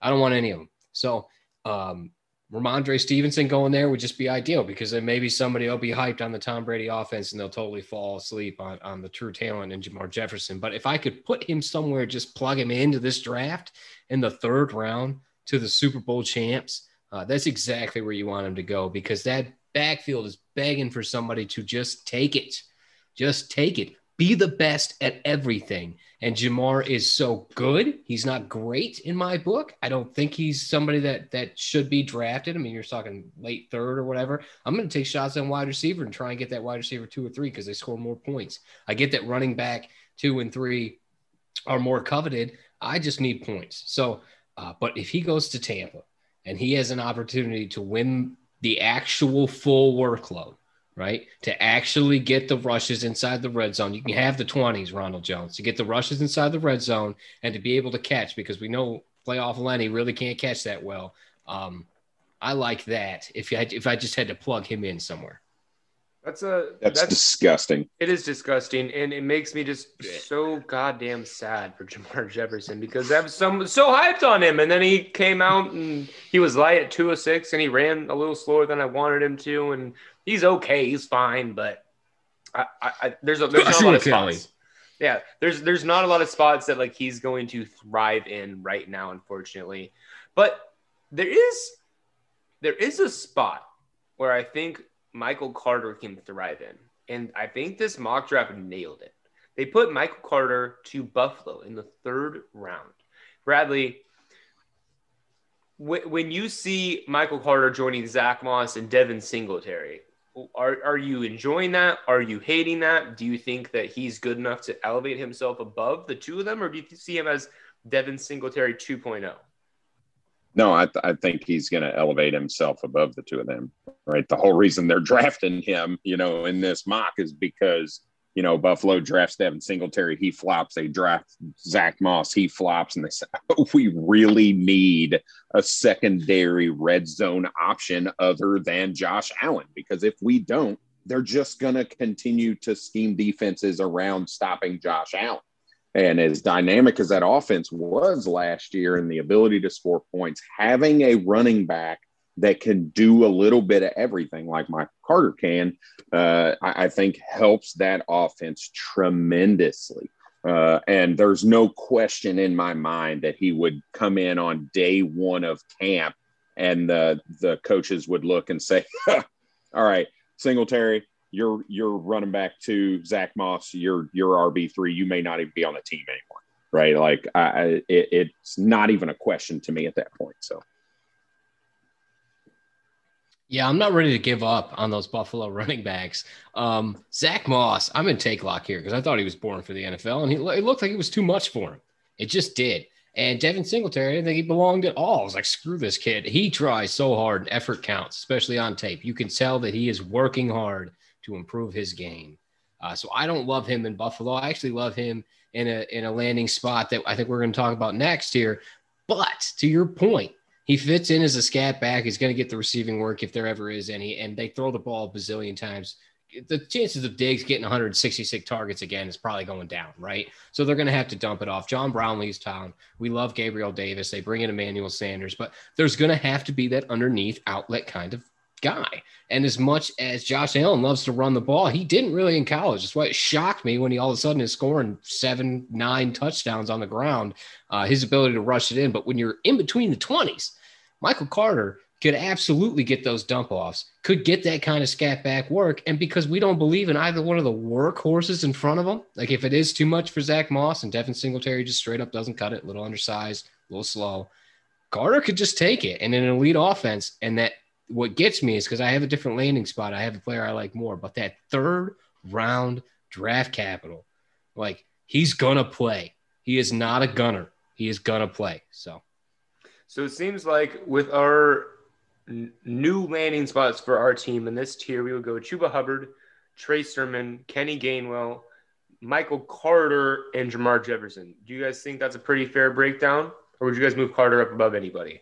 I don't want any of them. So um, Rhamondre Stevenson going there would just be ideal because then maybe somebody will be hyped on the Tom Brady offense and they'll totally fall asleep on, on the true talent in Jermar Jefferson. But if I could put him somewhere, just plug him into this draft in the third round to the Super Bowl champs, uh, that's exactly where you want him to go because that backfield is begging for somebody to just take it. Just take it be the best at everything. And Jermar is so good. He's not great in my book. I don't think he's somebody that that should be drafted. I mean, you're talking late third or whatever. I'm going to take shots on wide receiver and try and get that wide receiver two or three because they score more points. I get that running back two and three are more coveted. I just need points. So, uh, but if he goes to Tampa and he has an opportunity to win the actual full workload, right? To actually get the rushes inside the red zone. You can have the 20s, Ronald Jones, to get the rushes inside the red zone and to be able to catch because we know playoff Lenny really can't catch that well. Um, I like that if I, if I just had to plug him in somewhere. That's a that's, that's, disgusting. It is disgusting, and it makes me just so goddamn sad for Jermar Jefferson because I was so so hyped on him, and then he came out and he was light at two of six, and he ran a little slower than I wanted him to, and he's okay, he's fine, but I, I, there's a there's not a lot of spots. Yeah, there's there's not a lot of spots that like he's going to thrive in right now, unfortunately. But there is there is a spot where I think Michael Carter can thrive in. And I think this mock draft nailed it. They put Michael Carter to Buffalo in the third round. Bradley, when you see Michael Carter joining Zack Moss and Devin Singletary, are, are you enjoying that? Are you hating that? Do you think that he's good enough to elevate himself above the two of them, or do you see him as Devin Singletary 2.0? No, I, th- I think he's going to elevate himself above the two of them. Right. The whole reason they're drafting him, you know, in this mock is because you know, Buffalo drafts Devin Singletary, he flops. They draft Zack Moss, he flops, and they say, oh, we really need a secondary red zone option other than Josh Allen because if we don't, they're just going to continue to scheme defenses around stopping Josh Allen. And as dynamic as that offense was last year and the ability to score points, having a running back that can do a little bit of everything like Mike Carter can, uh, I, I, think helps that offense tremendously. Uh, and there's no question in my mind that he would come in on day one of camp and the, the coaches would look and say, all right, Singletary, you're, you're running back to Zack Moss, you're, you're RB3, you may not even be on the team anymore. Right. Like I, it, it's not even a question to me at that point. So. Yeah, I'm not ready to give up on those Buffalo running backs. Um, Zack Moss, I'm in take lock here because I thought he was born for the NFL, and he, it looked like it was too much for him. It just did. And Devin Singletary, I didn't think he belonged at all. I was like, screw this kid. He tries so hard, and effort counts, especially on tape. You can tell that he is working hard to improve his game. Uh, so I don't love him in Buffalo. I actually love him in a in a landing spot that I think we're going to talk about next here. But to your point, he fits in as a scat back. He's going to get the receiving work if there ever is any. And they throw the ball a bazillion times. The chances of Diggs getting 166 targets again is probably going down, right? So they're going to have to dump it off. John Brown leaves town. We love Gabriel Davis. They bring in Emmanuel Sanders, but there's going to have to be that underneath outlet kind of guy. And as much as Josh Allen loves to run the ball, he didn't really in college. That's why it shocked me when he all of a sudden is scoring seven, nine touchdowns on the ground. Uh, his ability to rush it in. But when you're in between the 20s, Michael Carter could absolutely get those dump offs, could get that kind of scat back work. And because we don't believe in either one of the workhorses in front of him, like if it is too much for Zack Moss and Devin Singletary just straight up doesn't cut it, a little undersized, a little slow, Carter could just take it in an elite offense. And that what gets me is because I have a different landing spot. I have a player I like more, but that third round draft capital, like he's gonna play. He is not a gunner. He is gonna play. So, so it seems like with our n- new landing spots for our team in this tier, we would go Chuba Hubbard, Trey Sermon, Kenny Gainwell, Michael Carter, and Jermar Jefferson. Do you guys think that's a pretty fair breakdown, or would you guys move Carter up above anybody?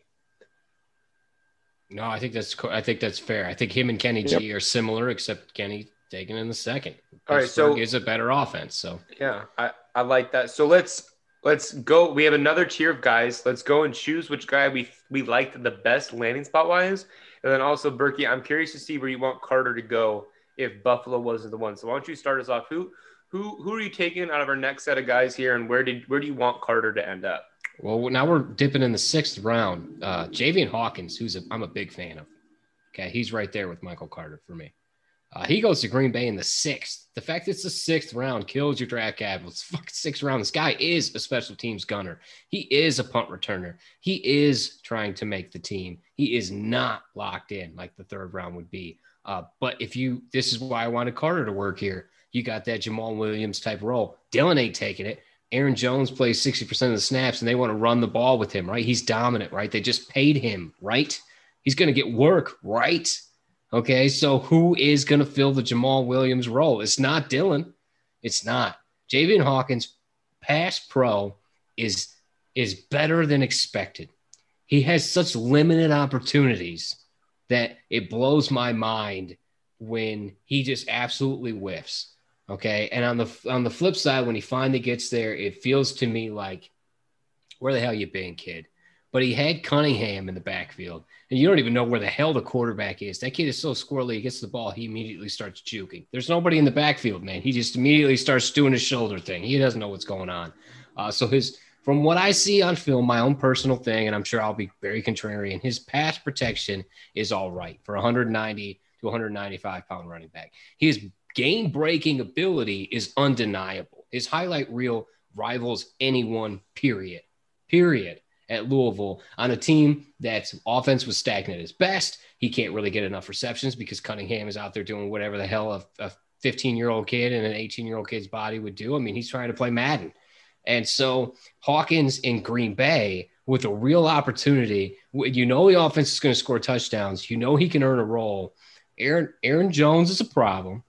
No, I think that's I think that's fair. I think him and Kenny yep. G are similar, except Kenny taken in the second. All right, so is a better offense. So yeah, I, I like that. So let's let's go. We have another tier of guys. Let's go and choose which guy we we liked the best landing spot wise, and then also Berkey. I'm curious to see where you want Carter to go if Buffalo wasn't the one. So why don't you start us off? Who who who are you taking out of our next set of guys here, and where did where do you want Carter to end up? Well, now we're dipping in the sixth round. Uh, Javian Hawkins, who's a, I'm a big fan of. Okay, he's right there with Michael Carter for me. Uh, he goes to Green Bay in the sixth. The fact it's the sixth round kills your draft capital. It's fucking sixth round. This guy is a special teams gunner. He is a punt returner. He is trying to make the team. He is not locked in like the third round would be. Uh, but if you, this is why I wanted Carter to work here. You got that Jamaal Williams type role. Dillon ain't taking it. Aaron Jones plays 60% of the snaps and they want to run the ball with him, right? He's dominant, right? They just paid him, right? He's going to get work, right? Okay. So who is going to fill the Jamaal Williams role? It's not Dillon. It's not. Javian Hawkins, pass pro, is is better than expected. He has such limited opportunities that it blows my mind when he just absolutely whiffs. Okay. And on the on the flip side, when he finally gets there, it feels to me like, where the hell you been, kid? But he had Cunningham in the backfield, and you don't even know where the hell the quarterback is. That kid is so squirrely. He gets the ball, he immediately starts juking. There's nobody in the backfield, man. He just immediately starts doing his shoulder thing. He doesn't know what's going on. Uh, so his from what I see on film, my own personal thing, and I'm sure I'll be very contrarian, his pass protection is all right for 190 to 195 pound running back. His game breaking ability is undeniable. His highlight reel rivals anyone, period. Period. At Louisville on a team that's offense was stagnant at best. He can't really get enough receptions because Cunningham is out there doing whatever the hell a, a 15 year old kid and an 18 year old kid's body would do. I mean, he's trying to play Madden. And so Hawkins in Green Bay with a real opportunity, you know the offense is going to score touchdowns. You know he can earn a role. Aaron Aaron Jones is a problem.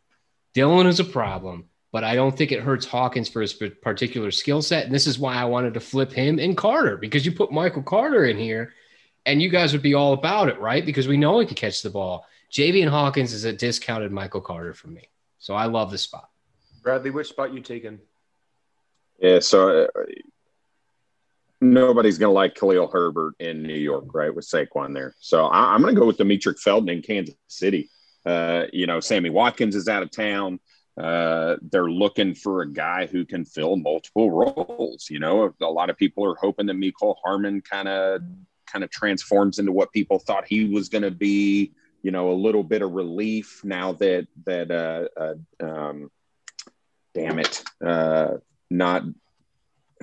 Dillon is a problem, but I don't think it hurts Hawkins for his particular skill set. And this is why I wanted to flip him and Carter because you put Michael Carter in here and you guys would be all about it, right? Because we know he can catch the ball. Javian Hawkins is a discounted Michael Carter for me. So I love this spot. Bradley, which spot you taking? Yeah, so uh, nobody's going to like Khalil Herbert in New York, right? With Saquon there. So I, am going to go with Demetric Felton in Kansas City. Uh, you know, Sammy Watkins is out of town. Uh, they're looking for a guy who can fill multiple roles. You know, a lot of people are hoping that Mecole Hardman kind of kind of transforms into what people thought he was going to be. You know, a little bit of relief now that that uh, uh um, damn it, uh, not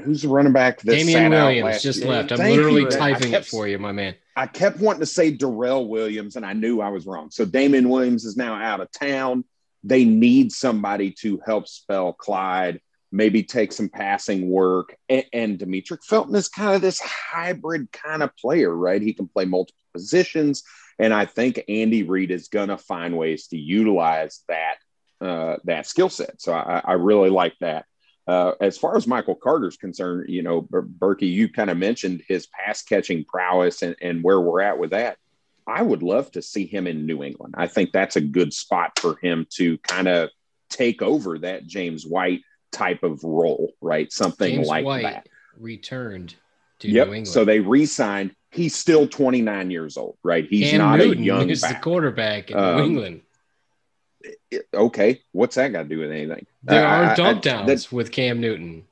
who's the running back that Damien Williams just year? left. I'm Thank literally you. typing kept, it for you, my man. I kept wanting to say Darrel Williams, and I knew I was wrong. So Damien Williams is now out of town. They need somebody to help spell Clyde, maybe take some passing work. And, and Demetric Felton is kind of this hybrid kind of player, right? He can play multiple positions. And I think Andy Reid is going to find ways to utilize that uh, that skill set. So I, I really like that. Uh, as far as Michael Carter's concerned, you know, Berkey, you kind of mentioned his pass catching prowess and, and where we're at with that. I would love to see him in New England. I think that's a good spot for him to kind of take over that James White type of role, right? Something James like White that. Returned to yep. New England. So they re-signed. He's still 29 years old, right? He's Cam not Newton a young. Is the quarterback in um, New England okay, what's that got to do with anything? There are dump downs with Cam Newton.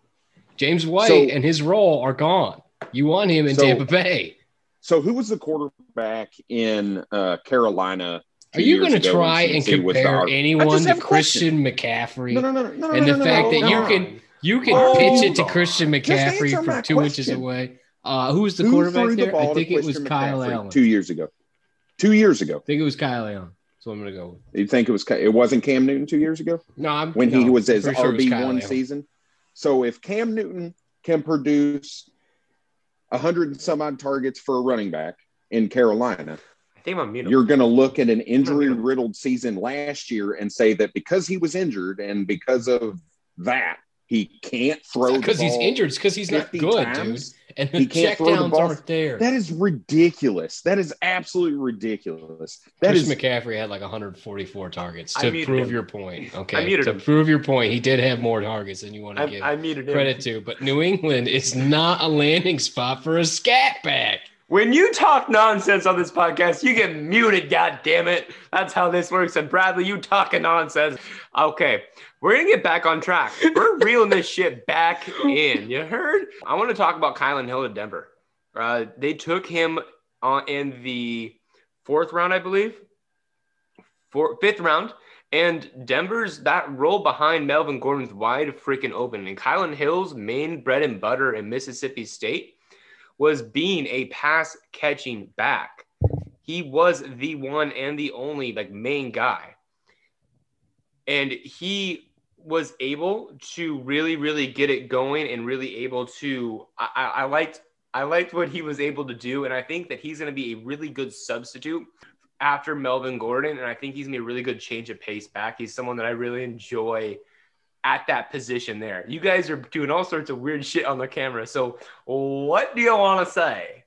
James White so, and his role are gone. You want him in so, Tampa Bay. So who was the quarterback in uh, Carolina? Are you going to try and compare anyone to Christian McCaffrey? No, no, no, no, And the no, fact that you can you can oh, pitch it to Christian McCaffrey from two question. inches away. Uh, who was the Who quarterback there? I think it was Kyle Allen. Two years ago. Two years ago. I think it was Kyle Allen. So I'm going to go. With. You think it was? It wasn't Cam Newton two years ago. No, I'm when no, he was his RB sure one season. So if Cam Newton can produce a hundred and some odd targets for a running back in Carolina, I think I'm you're going to look at an injury riddled season last year and say that because he was injured and because of that, he can't throw because he's injured. because he's not good, times. dude. And the he can't throw the ball. aren't there. That is ridiculous. That is absolutely ridiculous. That Chris is McCaffrey had like 144 targets to prove him. your point. Okay, to him. prove your point, he did have more targets than you want to I, give I credit him. to. But New England is not a landing spot for a scat back. When you talk nonsense on this podcast, you get muted. God damn it! That's how this works. And Bradley, you talking nonsense. Okay, we're gonna get back on track. We're reeling this shit back in. You heard? I want to talk about Kylin Hill to Denver. Uh, they took him uh, in the fourth round, I believe, four, fifth round. And Denver's that role behind Melvin Gordon's wide freaking open. And Kylin Hill's main bread and butter in Mississippi State was being a pass catching back. He was the one and the only like main guy. And he was able to really, really get it going and really able to I, I liked I liked what he was able to do. And I think that he's gonna be a really good substitute after Melvin Gordon. And I think he's gonna be a really good change of pace back. He's someone that I really enjoy at that position there. You guys are doing all sorts of weird shit on the camera. So, what do you want to say?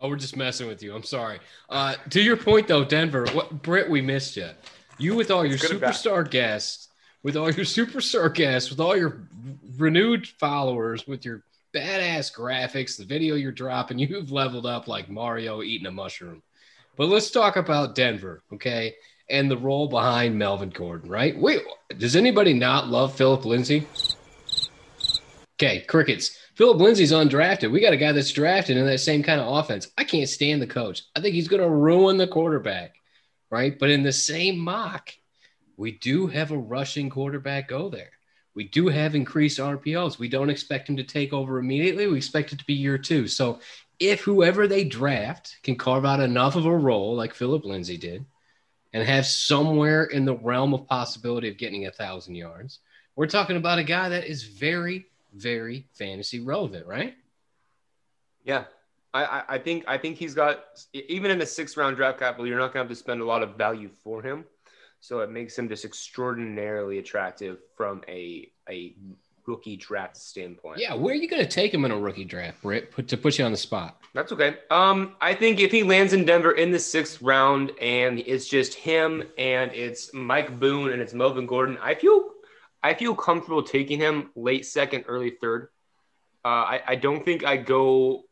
Oh, we're just messing with you. I'm sorry. Uh, to your point, though, Denver, what Britt, we missed you. You with all your superstar guests, with all your superstar guests, with all your renewed followers, with your badass graphics, the video you're dropping, you've leveled up like Mario eating a mushroom. But let's talk about Denver, okay? And the role behind Melvin Gordon, right? Wait, does anybody not love Philip Lindsay? Okay, crickets. Philip Lindsay's undrafted. We got a guy that's drafted in that same kind of offense. I can't stand the coach. I think he's going to ruin the quarterback. right? But in the same mock, we do have a rushing quarterback go there. We do have increased RPOs. We don't expect him to take over immediately. We expect it to be year two. So if whoever they draft can carve out enough of a role like Philip Lindsay did and have somewhere in the realm of possibility of getting a thousand yards, we're talking about a guy that is very, very fantasy relevant, right? Yeah. I, I think I think he's got even in a six round draft capital, you're not gonna have to spend a lot of value for him. So it makes him just extraordinarily attractive from a a rookie draft standpoint. Yeah, where are you going to take him in a rookie draft, Britt, put, to put you on the spot? That's okay. Um, I think if he lands in Denver in the sixth round and it's just him and it's Mike Boone and it's Melvin Gordon, I feel I feel comfortable taking him late second, early third. Uh, I, I don't think I go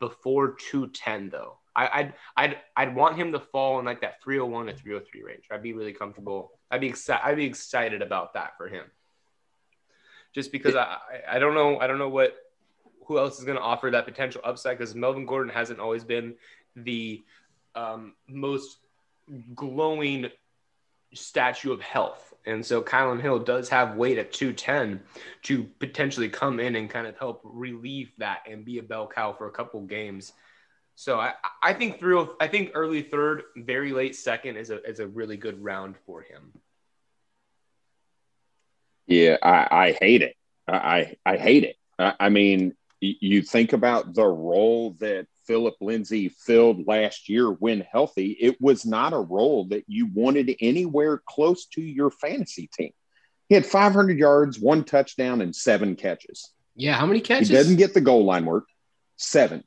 before 210 though. I, I'd I'd I'd want him to fall in like that 301 to 303 range. I'd be really comfortable. I'd be excited. I'd be excited about that for him. Just because I I don't know I don't know what who else is going to offer that potential upside because Melvin Gordon hasn't always been the um, most glowing statue of health. And so Kylin Hill does have weight at 210 to potentially come in and kind of help relieve that and be a bell cow for a couple games. So I, I think through I think early third, very late second is a is a really good round for him. Yeah, I, I hate it. I I hate it. I, I mean, you think about the role that Philip Lindsay filled last year when healthy. It was not a role that you wanted anywhere close to your fantasy team. He had 500 yards, one touchdown, and seven catches. Yeah, how many catches? He doesn't get the goal line work. Seven.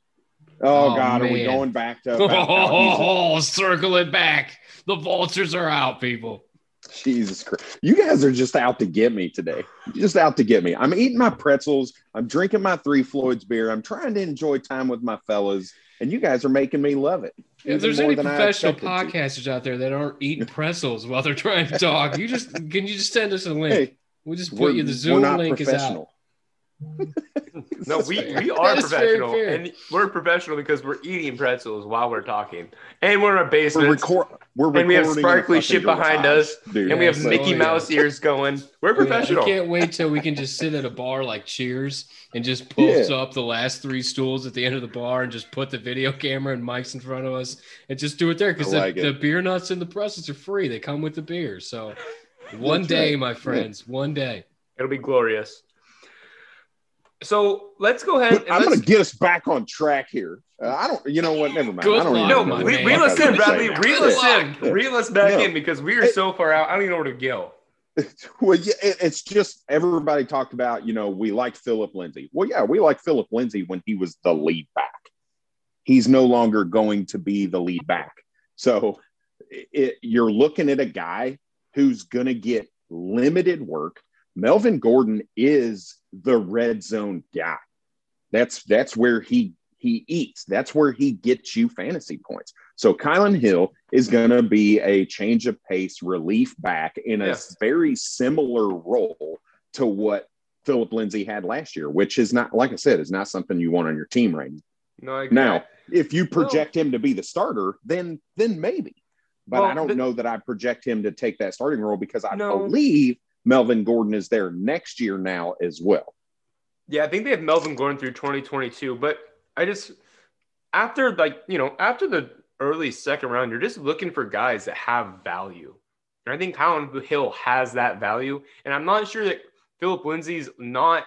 Oh, oh God, man. are we going back to? Oh, circle it back. The vultures are out, people. Jesus Christ. You guys are just out to get me today. Just out to get me. I'm eating my pretzels. I'm drinking my Three Floyds beer. I'm trying to enjoy time with my fellas. And you guys are making me love it. If there's any professional podcasters to. out there that aren't eating pretzels while they're trying to talk, you just can you just send us a link? Hey, we'll just put you the Zoom link is out. no, we, we are professional, and we're professional because we're eating pretzels while we're talking, and we're in a basement. We're, record, we're and we have sparkly shit behind us, Dude, and we have Mickey oh, Mouse ears going. We're professional. Yeah, I can't wait till we can just sit at a bar like Cheers and just post yeah. up the last three stools at the end of the bar and just put the video camera and mics in front of us and just do it there because like the, the, beer nuts and the pretzels are free. They come with the beer. So one day, my friends, one day. It'll be glorious. So let's go ahead. I'm going to get us back on track here. Uh, I don't, you know what? Never mind. Good I don't luck, no, re- reel us in, Bradley. Reel us in. Reel us back in because we are so far out. I don't even know where to go. Well, yeah, it's just everybody talked about, you know, we like Philip Lindsay. Well, yeah, we like Philip Lindsay when he was the lead back. He's no longer going to be the lead back. So it, you're looking at a guy who's going to get limited work. Melvin Gordon is the red zone guy. That's that's where he he eats. That's where he gets you fantasy points. So Kylin Hill is going to be a change of pace relief back in a yes. very similar role to what Philip Lindsay had last year, which is not like I said, is not something you want on your team right no, now. If you project him to be the starter, then then maybe. But well, I don't the, know that I project him to take that starting role because I no. believe Melvin Gordon is there next year now as well. Yeah, I think they have Melvin Gordon through 2022, but I just after like, you know, after the early second round, you're just looking for guys that have value. And I think Kylin Hill has that value. And I'm not sure that Philip Lindsay's not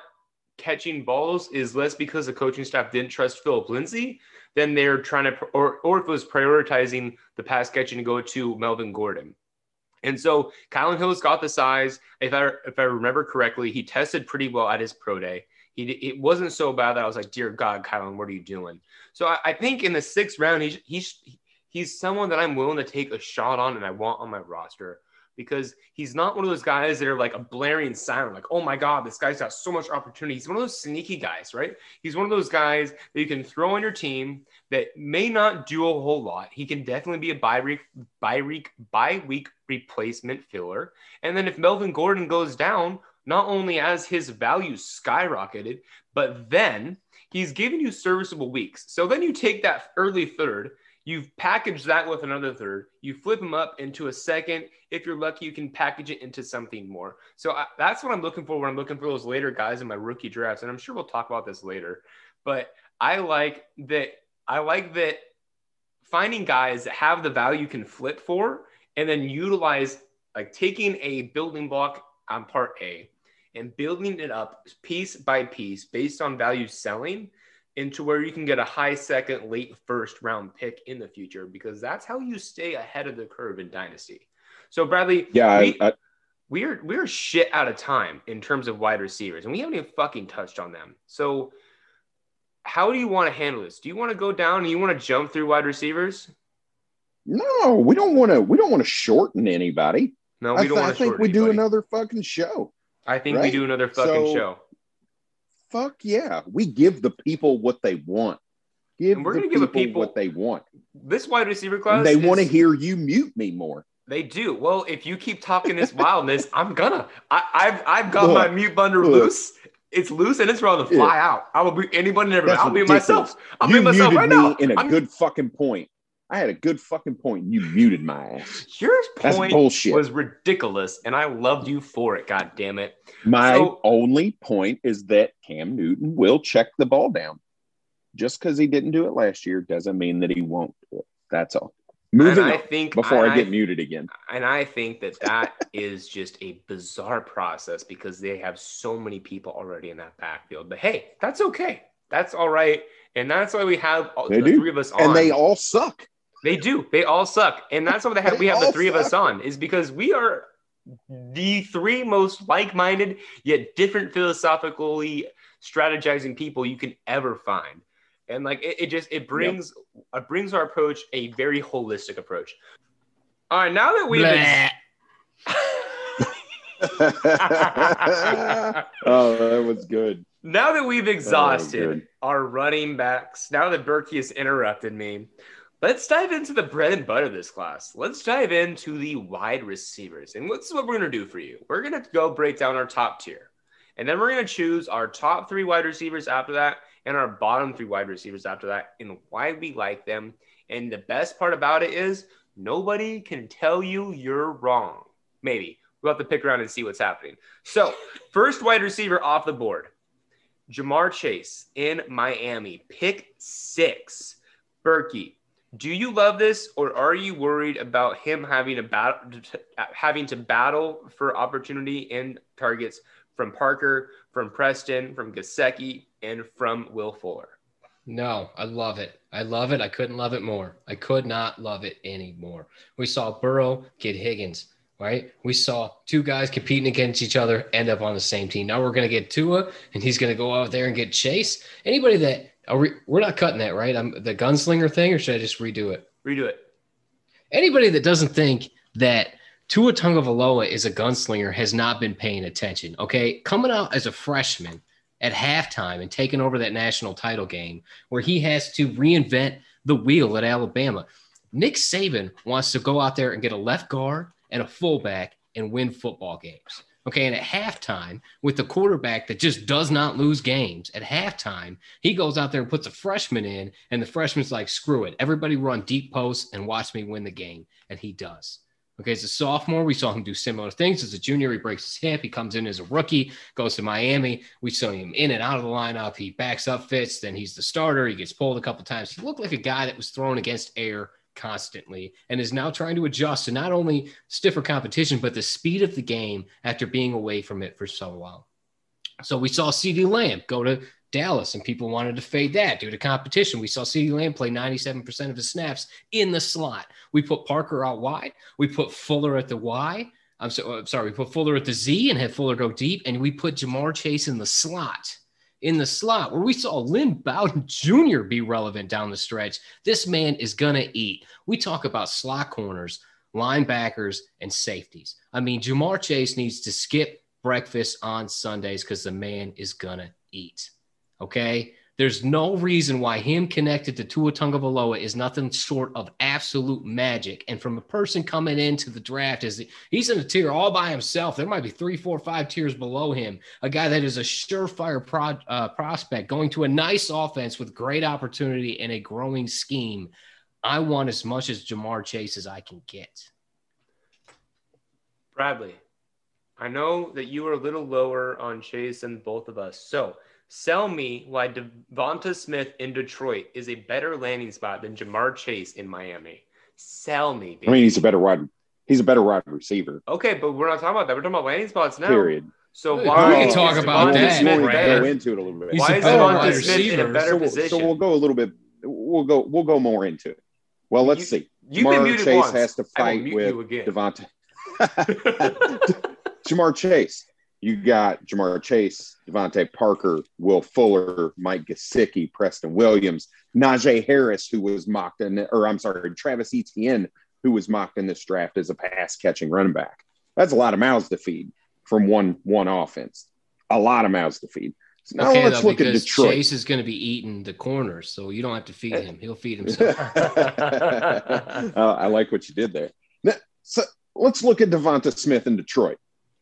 catching balls is less because the coaching staff didn't trust Philip Lindsay than they're trying to, or, or if it was prioritizing the pass catching to go to Melvin Gordon. And so Kylin Hill's got the size. If I if I remember correctly, he tested pretty well at his pro day. He it wasn't so bad that I was like, dear God, Kylin, what are you doing? So I, I think in the sixth round, he's he's he's someone that I'm willing to take a shot on and I want on my roster because he's not one of those guys that are like a blaring siren, like, oh my God, this guy's got so much opportunity. He's one of those sneaky guys, right? He's one of those guys that you can throw on your team that may not do a whole lot. He can definitely be a bye week, bye week, bye week replacement filler. And then if Melvin Gordon goes down, not only has his value skyrocketed, but then he's giving you serviceable weeks. So then you take that early third You've packaged that with another third. You flip them up into a second. If you're lucky, you can package it into something more. So I, that's what I'm looking for when I'm looking for those later guys in my rookie drafts. And I'm sure we'll talk about this later. But I like that. I like that finding guys that have the value you can flip for and then utilize like taking a building block on part A and building it up piece by piece based on value selling into where you can get a high second, late first round pick in the future because that's how you stay ahead of the curve in dynasty. So Bradley, Yeah, we, I, I, we're we're shit out of time in terms of wide receivers, and we haven't even fucking touched on them. So how do you want to handle this? Do you want to go down and you want to jump through wide receivers? no, we don't want to. We don't want to shorten anybody. No, I, we don't th- I want to. think we do another fucking show. I think we do another fucking So- show. Fuck yeah, we give the people what they want. Give And we're gonna give the people, what they want. This wide receiver class, And they want to hear you mute me more. They do. Well, if you keep talking this wildness, I'm gonna. I, I've I've got Look, my mute button look. loose. It's loose and it's ready to fly out. I will be anybody never. That's I'll be myself. I'll you be myself muted right me now. in a I'm- good fucking point. I had a good fucking point. and You muted my ass. Your That's point bullshit. was ridiculous, and I loved you for it. God damn it. My So- only point is that Cam Newton will check the ball down. Just because he didn't do it last year doesn't mean that he won't do it. That's all. Moving I think before and I get muted again. And I think that that is just a bizarre process because they have so many people already in that backfield. But hey, that's okay. That's all right. And that's why we have all, the do. three of us on. And they all suck. They do. They all suck. And that's why they have, They we have the all three of us on is because we are the three most like-minded yet different philosophically strategizing people you can ever find. And like it, it just it brings it brings our approach a very holistic approach. All right, now that we've Bleh. oh, that was good. now that we've exhausted good. our running backs, now that Berkey has interrupted me, let's dive into the bread and butter of this class. Let's dive into the wide receivers. And this is what we're going to do for you. We're going to go break down our top tier. And then we're going to choose our top three wide receivers after that and our bottom three wide receivers after that and why we like them. And the best part about it is nobody can tell you you're wrong. Maybe. We'll have to pick around and see what's happening. So, first wide receiver off the board. Ja'Marr Chase in Miami, pick six. Berkey, do you love this, or are you worried about him having a battle, having to battle for opportunity and targets from Parker, from Preston, from Gesicki, and from Will Fuller? No, I love it. I love it. I couldn't love it more. I could not love it anymore. We saw Burrow get Higgins, right? We saw two guys competing against each other end up on the same team. Now we're going to get Tua, and he's going to go out there and get Chase. Anybody that we, we're not cutting that, right? I'm the gunslinger thing, or should I just redo it? Redo it. Anybody that doesn't think that Tua Tagovailoa is a gunslinger has not been paying attention. Okay, coming out as a freshman at halftime and taking over that national title game where he has to reinvent the wheel at Alabama. Nick Saban wants to go out there and get a left guard and a fullback and win football games. Okay, and at halftime, with the quarterback that just does not lose games, at halftime, he goes out there and puts a freshman in, and the freshman's like, screw it. Everybody run deep posts and watch me win the game. And he does. Okay, as a sophomore, we saw him do similar things. As a junior, he breaks his hip. He comes in as a rookie, goes to Miami. We saw him in and out of the lineup. He backs up Fitz, then he's the starter. He gets pulled a couple times. He looked like a guy that was thrown against air constantly and is now trying to adjust to not only stiffer competition, but the speed of the game after being away from it for so long. So we saw CeeDee Lamb go to Dallas, and people wanted to fade that due to competition. We saw CeeDee Lamb play 97% of his snaps in the slot. We put Parker out wide. We put Fuller at the Y. I'm, so, I'm sorry, we put Fuller at the Z and had Fuller go deep, and we put Ja'Marr Chase in the slot. In the slot, where we saw Lynn Bowden Jr. be relevant down the stretch. This man is going to eat. We talk about slot corners, linebackers, and safeties. I mean, Ja'Marr Chase needs to skip breakfast on Sundays because the man is going to eat. Okay. There's no reason why him connected to Tua Tagovailoa is nothing short of absolute magic. And from a person coming into the draft, is he's in a tier all by himself. There might be three, four, five tiers below him. A guy that is a surefire pro, uh, prospect going to a nice offense with great opportunity and a growing scheme. I want as much as Ja'Marr Chase as I can get. Bradley, I know that you are a little lower on Chase than both of us. So sell me why Devonta Smith in Detroit is a better landing spot than Ja'Marr Chase in Miami. Sell me. Baby. I mean, he's a better wide. He's a better wide receiver. Okay, but we're not talking about that. We're talking about landing spots now. Period. So We why can talk about Devonta that, Smith We'll Brad. go into it a little bit. He's Why is Devonta wide Smith in a better so, we'll, position? so we'll go a little bit. We'll go. We'll go more into it. Well, let's You- see. You've been Ja'Marr muted Chase once. has to fight with. Devonta. Ja'Marr Chase. You got Ja'Marr Chase, DeVante Parker, Will Fuller, Mike Gesicki, Preston Williams, Najee Harris, who was mocked in, or I'm sorry, Travis Etienne, who was mocked in this draft as a pass catching running back. That's a lot of mouths to feed from one one offense. A lot of mouths to feed. So now okay, let's though, look at Detroit. Chase is going to be eating the corners, so you don't have to feed him. He'll feed himself. uh, I like what you did there. Now, so let's look at Devonta Smith in Detroit.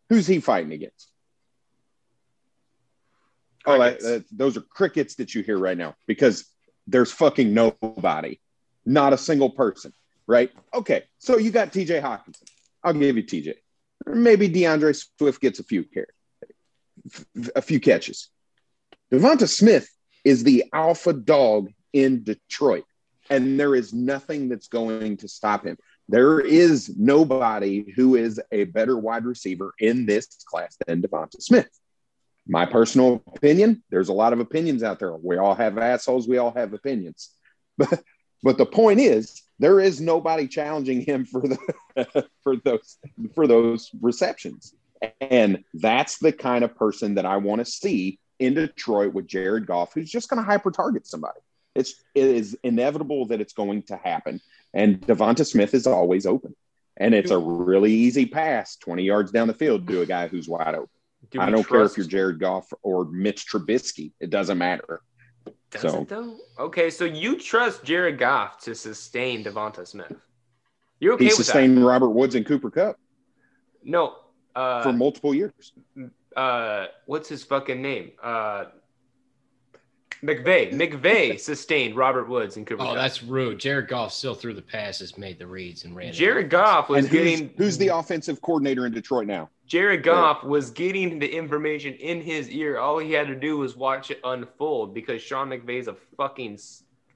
Who's he fighting against? Oh, that, Crickets. that- those are crickets that you hear right now because there's fucking nobody, not a single person, right? Okay, so you got TJ Hockenson. I'll give you TJ. Maybe DeAndre Swift gets a few care, a few catches. Devonta Smith is the alpha dog in Detroit, and there is nothing that's going to stop him. There is nobody who is a better wide receiver in this class than Devonta Smith. My personal opinion, there's a lot of opinions out there. We all have assholes, we all have opinions. But but the point is there is nobody challenging him for the for those for those receptions. And that's the kind of person that I want to see in Detroit with Jared Goff, who's just going to hyper target somebody. It's it is inevitable that it's going to happen. And Devonta Smith is always open. And it's a really easy pass 20 yards down the field to a guy who's wide open. Do I don't care if you're Jared Goff or Mitch Trubisky. It doesn't matter. Does so- it though? Okay, so you trust Jared Goff to sustain Devonta Smith? You're okay he with sustained Robert Woods and Cooper Kupp? No. Uh, for multiple years. uh, what's his fucking name? Uh, McVay. McVeigh sustained Robert Woods and Cooper. oh, Kupp. that's rude. Jared Goff still threw the passes, made the reads, and ran. Jared out. Goff was And who's, getting who's the offensive coordinator in Detroit now? Jared Goff was getting the information in his ear. All he had to do was watch it unfold because Sean McVay's a fucking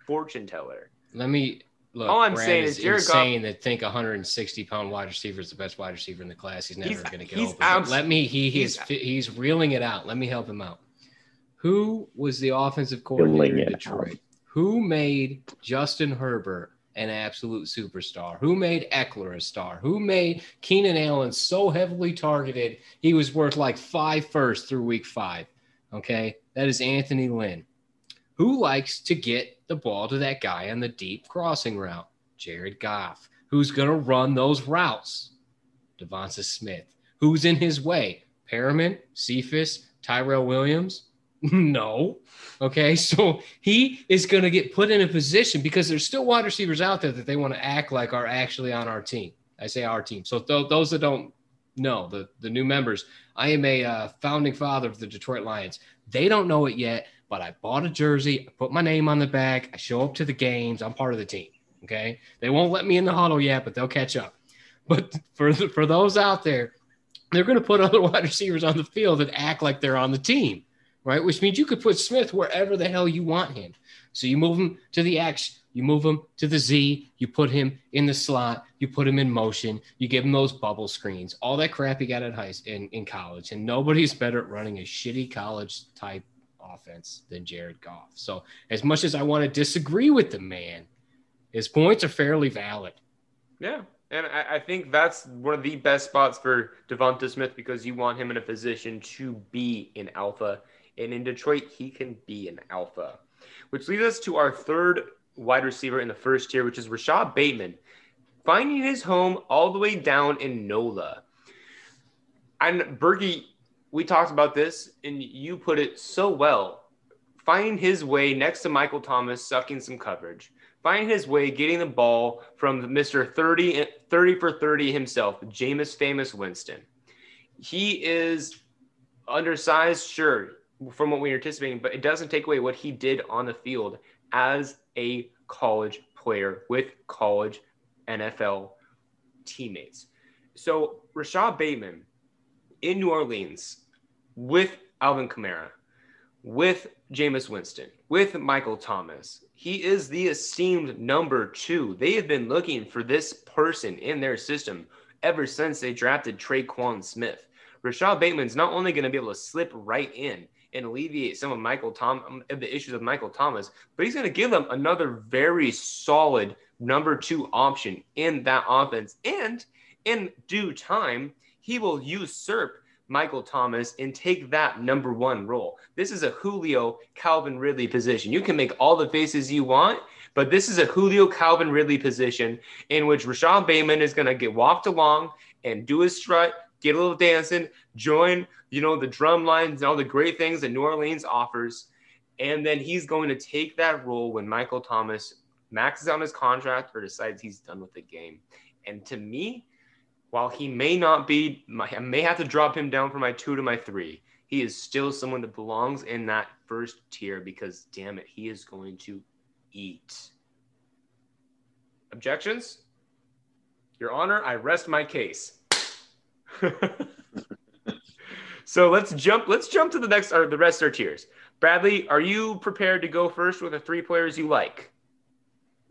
fortune teller. Let me look. All I'm Brad saying is Jared Goff- insane that think 160 pound wide receiver is the best wide receiver in the class. He's never going to get he's open. Abs- Let me. He he's he's- he's reeling it out. Let me help him out. Who was the offensive coordinator in it Detroit? Who made Justin Herbert an absolute superstar? Who made Ekeler a star? Who made Keenan Allen so heavily targeted he was worth like five first through week five? Okay, that is Anthony Lynn. Who likes to get the ball to that guy on the deep crossing route? Jared Goff. Who's going to run those routes? Devonta Smith. Who's in his way? Perriman, Cephus, Tyrell Williams? no. Okay, so he is going to get put in a position because there's still wide receivers out there that they want to act like are actually on our team. I say our team. So th- those that don't know, the, the new members, I am a uh, founding father of the Detroit Lions. They don't know it yet, but I bought a jersey, I put my name on the back, I show up to the games, I'm part of the team. Okay, they won't let me in the huddle yet, but they'll catch up. But for for those out there, they're going to put other wide receivers on the field that act like they're on the team, right? Which means you could put Smith wherever the hell you want him. So you move him to the X, you move him to the Z, you put him in the slot, you put him in motion, you give him those bubble screens, all that crap he got at high in, in college. And nobody's better at running a shitty college type offense than Jared Goff. So as much as I want to disagree with the man, his points are fairly valid. Yeah. And I, I think that's one of the best spots for Devonta Smith because you want him in a position to be an alpha. And in Detroit, he can be an alpha. Which leads us to our third wide receiver in the first tier, which is Rashod Bateman, finding his home all the way down in NOLA. And Bergie, we talked about this, and you put it so well. Finding his way next to Michael Thomas, sucking some coverage finding his way getting the ball from Mr. 30, 30 for 30 himself, Jameis Famous Winston. He is undersized, sure. From what we were anticipating, but it doesn't take away what he did on the field as a college player with college NFL teammates. So Rashod Bateman in New Orleans with Alvin Kamara, with Jameis Winston, with Michael Thomas. He is the esteemed number two. They have been looking for this person in their system ever since they drafted Tre'Quan Smith. Rashod Bateman's not only going to be able to slip right in and alleviate some of Michael Tom um, the issues of Michael Thomas, but he's going to give them another very solid number two option in that offense. And in due time, he will usurp Michael Thomas and take that number one role. This is a Julio Calvin Ridley position. You can make all the faces you want, but this is a Julio Calvin Ridley position in which Rashod Bateman is going to get walked along and do his strut, get a little dancing, join, you know, the drum lines and all the great things that New Orleans offers. And then he's going to take that role when Michael Thomas maxes out his contract or decides he's done with the game. And to me, while he may not be, I may have to drop him down from my two to my three, he is still someone that belongs in that first tier because, damn it, he is going to eat. Objections? Your Honor, I rest my case. so let's jump. Let's jump to the next, or the rest are tiers. Bradley, are you prepared to go first with the three players you like?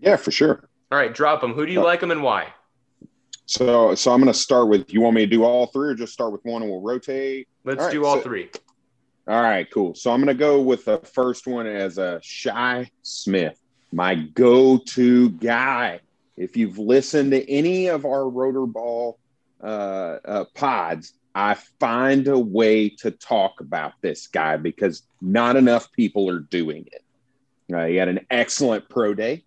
Yeah, for sure. All right, drop them. Who do you like them and why? So, so I'm going to start with. You want me to do all three, or just start with one and we'll rotate? Let's all do right, all so, three. All right, cool. So I'm going to go with the first one as a Shi Smith, my go-to guy. If you've listened to any of our rotor ball uh, uh, pods, I find a way to talk about this guy because not enough people are doing it. Uh, he had an excellent pro day,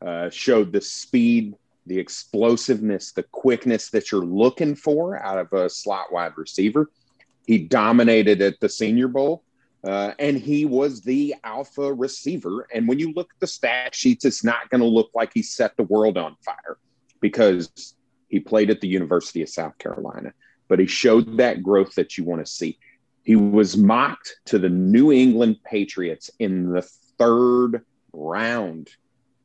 uh, showed the speed, the explosiveness, the quickness that you're looking for out of a slot wide receiver. He dominated at the Senior Bowl. Uh, and he was the alpha receiver. And when you look at the stat sheets, it's not going to look like he set the world on fire because he played at the University of South Carolina, but he showed that growth that you want to see. He was mocked to the New England Patriots in the third round.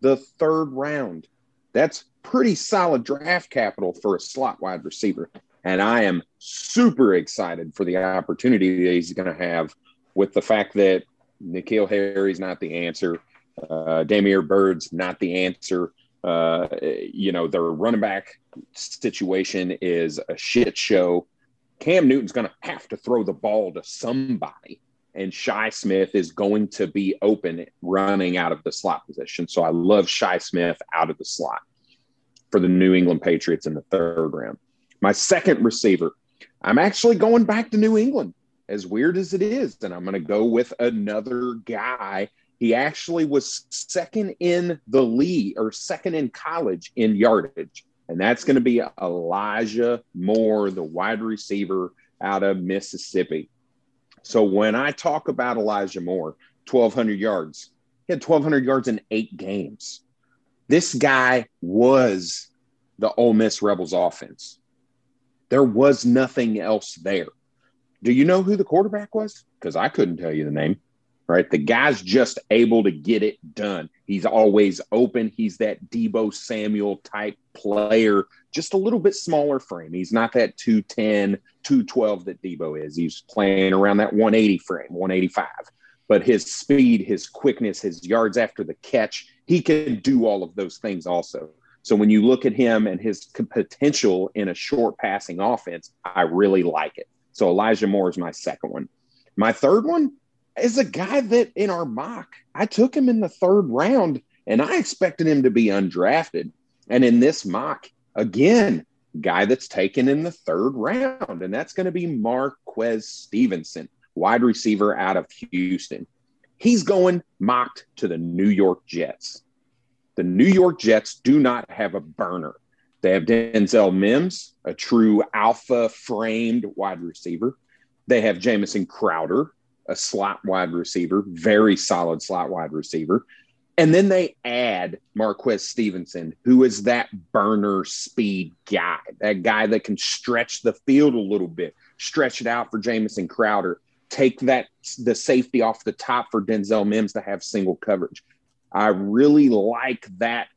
The third round. That's pretty solid draft capital for a slot wide receiver. And I am super excited for the opportunity that he's going to have with the fact that N'Keal Harry's not the answer. Uh, Damiere Byrd's not the answer. Uh, you know, their running back situation is a shit show. Cam Newton's going to have to throw the ball to somebody, and Shi Smith is going to be open running out of the slot position. So I love Shi Smith out of the slot for the New England Patriots in the third round. My second receiver, I'm actually going back to New England, as weird as it is, and I'm going to go with another guy he actually was second in the league or second in college in yardage. And that's going to be Elijah Moore, the wide receiver out of Mississippi. So when I talk about Elijah Moore, 1,200 yards, he had 1,200 yards in eight games. This guy was the Ole Miss Rebels offense. There was nothing else there. Do you know who the quarterback was? Because I couldn't tell you the name right? The guy's just able to get it done. He's always open. He's that Deebo Samuel type player, just a little bit smaller frame. He's not that 210, 212 that Deebo is. He's playing around that 180 frame, 185. But his speed, his quickness, his yards after the catch, he can do all of those things also. So when you look at him and his potential in a short passing offense, I really like it. So Elijah Moore is my second one. My third one, is a guy that in our mock, I took him in the third round and I expected him to be undrafted. And in this mock, again, guy that's taken in the third round, and that's going to be Marquez Stevenson, wide receiver out of Houston. He's going mocked to the New York Jets. The New York Jets do not have a burner. They have Denzel Mims, a true alpha framed wide receiver. They have Jamison Crowder, a slot wide receiver, very solid slot wide receiver. And then they add Marquez Stevenson, who is that burner speed guy, that guy that can stretch the field a little bit, stretch it out for Jamison Crowder. take that the safety off the top for Denzel Mims to have single coverage. I really like that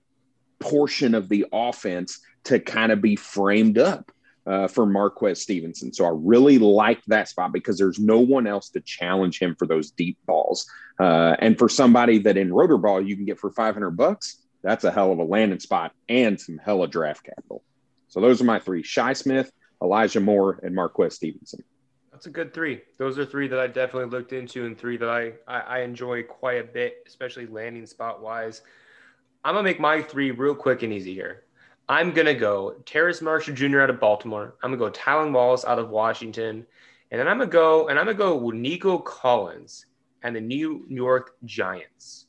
portion of the offense to kind of be framed up uh, for Marquez Stevenson. So I really like that spot because there's no one else to challenge him for those deep balls. Uh, and for somebody that in rotor ball you can get for 500 bucks, that's a hell of a landing spot and some hella draft capital. So those are my three: Shi Smith, Elijah Moore, and Marquez Stevenson. That's a good three. Those are three that I definitely looked into and three that I, I, I enjoy quite a bit, especially landing spot wise. I'm gonna make my three real quick and easy here. I'm gonna go Terrace Marshall Jr. out of Baltimore. I'm gonna go Tylan Wallace out of Washington, and then I'm gonna go and I'm gonna go Nico Collins and the New York Giants.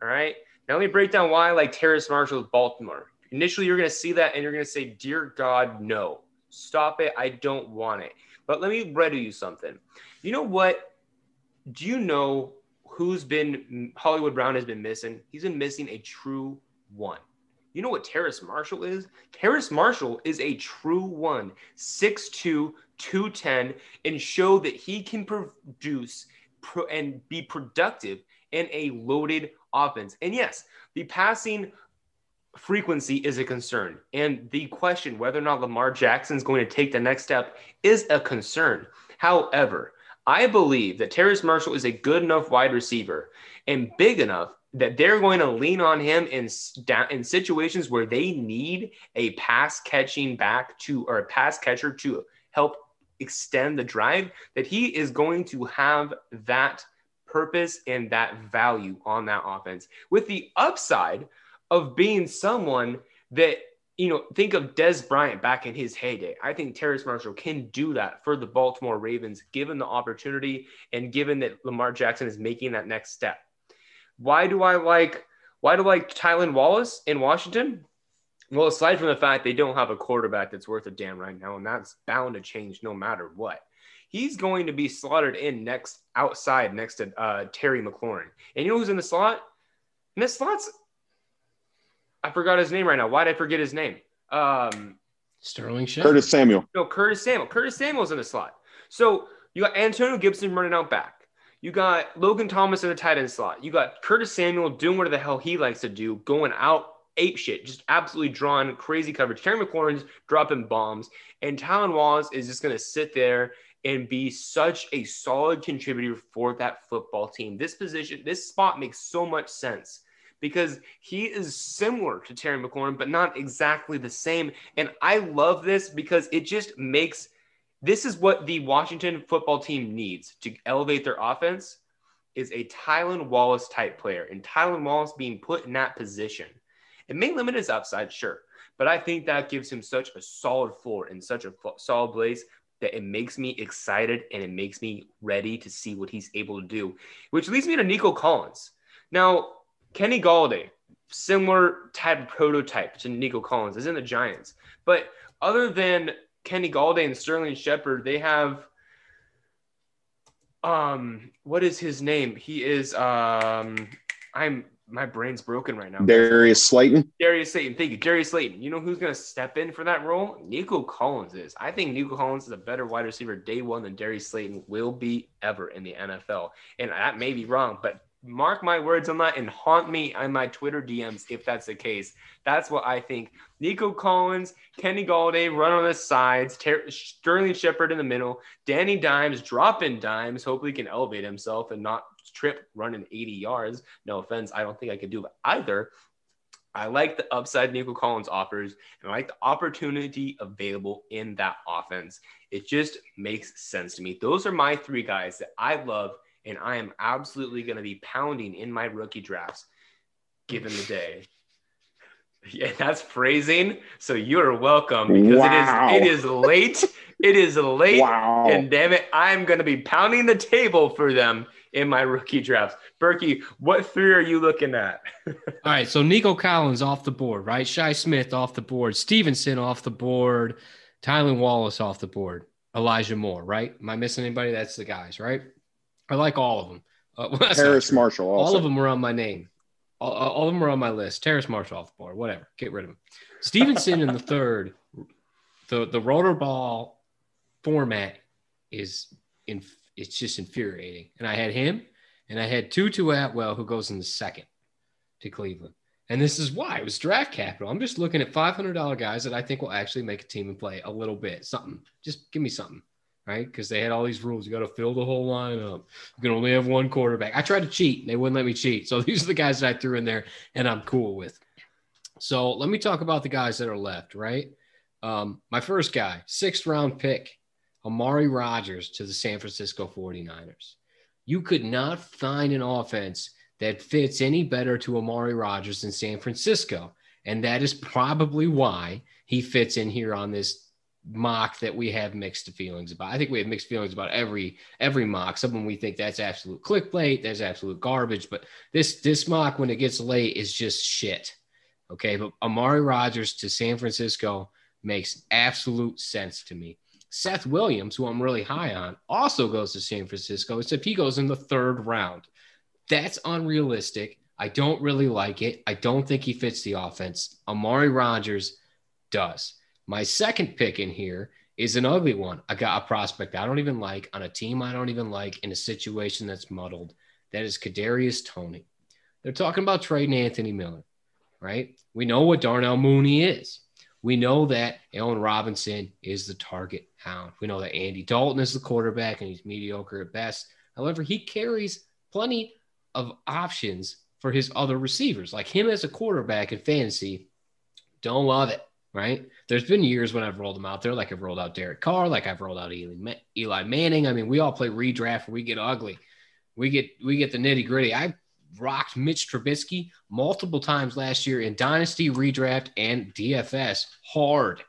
All right. Now let me break down why I like Terrace Marshall with Baltimore. Initially, you're gonna see that and you're gonna say, "Dear God, no, stop it! I don't want it." But let me read you something. You know what? Do you know who's been Hollywood Brown has been missing? He's been missing a true one. You know what Terrace Marshall is? Terrace Marshall is a true one, 6'2, 210, and show that he can produce pro- and be productive in a loaded offense. And yes, the passing frequency is a concern. And the question whether or not Lamar Jackson is going to take the next step is a concern. However, I believe that Terrace Marshall is a good enough wide receiver and big enough that they're going to lean on him in in situations where they need a pass catching back to or a pass catcher to help extend the drive that he is going to have that purpose and that value on that offense with the upside of being someone that you know, think of Dez Bryant back in his heyday. I think Terrace Marshall can do that for the Baltimore Ravens, given the opportunity and given that Lamar Jackson is making that next step. Why do I like why do I like Tylan Wallace in Washington? Well, aside from the fact they don't have a quarterback that's worth a damn right now, and that's bound to change no matter what. He's going to be slotted in next outside next to uh, Terry McLaurin. And you know who's in the slot? And the slot's I forgot his name right now. Why did I forget his name? Um, Sterling Shepard. Curtis Samuel. No, Curtis Samuel. Curtis Samuel's in the slot. So you got Antonio Gibson running out back. You got Logan Thomas in the tight end slot. You got Curtis Samuel doing whatever the hell he likes to do, going out ape shit, just absolutely drawing crazy coverage. Terry McLaurin's dropping bombs, and Tylan Wallace is just going to sit there and be such a solid contributor for that football team. This position, this spot makes so much sense because he is similar to Terry McLaurin, but not exactly the same. And I love this because it just makes this is what the Washington football team needs to elevate their offense is a Tylan Wallace type player. And Tylan Wallace being put in that position. It may limit his upside, sure. But I think that gives him such a solid floor and such a solid place that it makes me excited and it makes me ready to see what he's able to do, which leads me to Nico Collins. Now, Kenny Golladay, similar type prototype to Nico Collins, is in the Giants. But other than Kenny Golladay and Sterling Shepard, they have um what is his name? He is um I'm my brain's broken right now. Darius Slayton. Darius Slayton. Thank you. Darius Slayton. You know who's going to step in for that role? Nico Collins is. I think Nico Collins is a better wide receiver day one than Darius Slayton will be ever in the NFL. And that may be wrong, but mark my words on that and haunt me on my Twitter DMs if that's the case. That's what I think. Nico Collins, Kenny Golladay run on the sides, Ter- Sterling Shepard in the middle, Danny Dimes dropping dimes. Hopefully, he can elevate himself and not trip running 80 yards. No offense, I don't think I could do it either. I like the upside Nico Collins offers, and I like the opportunity available in that offense. It just makes sense to me. Those are my three guys that I love and I am absolutely going to be pounding in my rookie drafts given the day. Yeah, that's phrasing. So you are welcome because wow. it is it is late. It is late. Wow. And damn it, I'm going to be pounding the table for them in my rookie drafts. Berkey, what three are you looking at? All right, so Nico Collins off the board, right? Shi Smith off the board, Stevenson off the board, Tylan Wallace off the board, Elijah Moore, right? Am I missing anybody? That's the guys, right? I like all of them. Uh, Terrace Marshall. Also. All of them were on my name. All, all, of them were on my list. Terrace Marshall off the board. Whatever. Get rid of him. Stevenson in the third. The the rotor ball format is in it's just infuriating. And I had him, and I had Tutu Atwell, who goes in the second to Cleveland. And this is why it was draft capital. I'm just looking at $500 guys that I think will actually make a team and play a little bit, something. Just give me something, right? Because they had all these rules. You got to fill the whole lineup. You can only have one quarterback. I tried to cheat, and they wouldn't let me cheat. So these are the guys that I threw in there, and I'm cool with. So let me talk about the guys that are left, right? Um, my first guy, sixth round pick, Amari Rogers to the San Francisco 49ers. You could not find an offense – that fits any better to Amari Rogers in San Francisco. And that is probably why he fits in here on this mock that we have mixed feelings about. I think we have mixed feelings about every every mock. Some of them we think that's absolute clickbait, that's absolute garbage. But this this mock when it gets late is just shit. Okay, but Amari Rogers to San Francisco makes absolute sense to me. Seth Williams, who I'm really high on, also goes to San Francisco, except he goes in the third round. That's unrealistic. I don't really like it. I don't think he fits the offense. Amari Rogers does. My second pick in here is an ugly one. I got a prospect I don't even like on a team I don't even like in a situation that's muddled. That is Kadarius Toney. They're talking about trading Anthony Miller, right? We know what Darnell Mooney is. We know that Allen Robinson is the target hound. We know that Andy Dalton is the quarterback and he's mediocre at best. However, he carries plenty of options for his other receivers. Like him as a quarterback in fantasy, don't love it, right? There's been years when I've rolled them out there, like I've rolled out Derek Carr, like I've rolled out Eli, Eli Manning. I mean, we all play redraft we get ugly. We get we get the nitty gritty. I rocked Mitch Trubisky multiple times last year in Dynasty, Redraft, and DFS hard.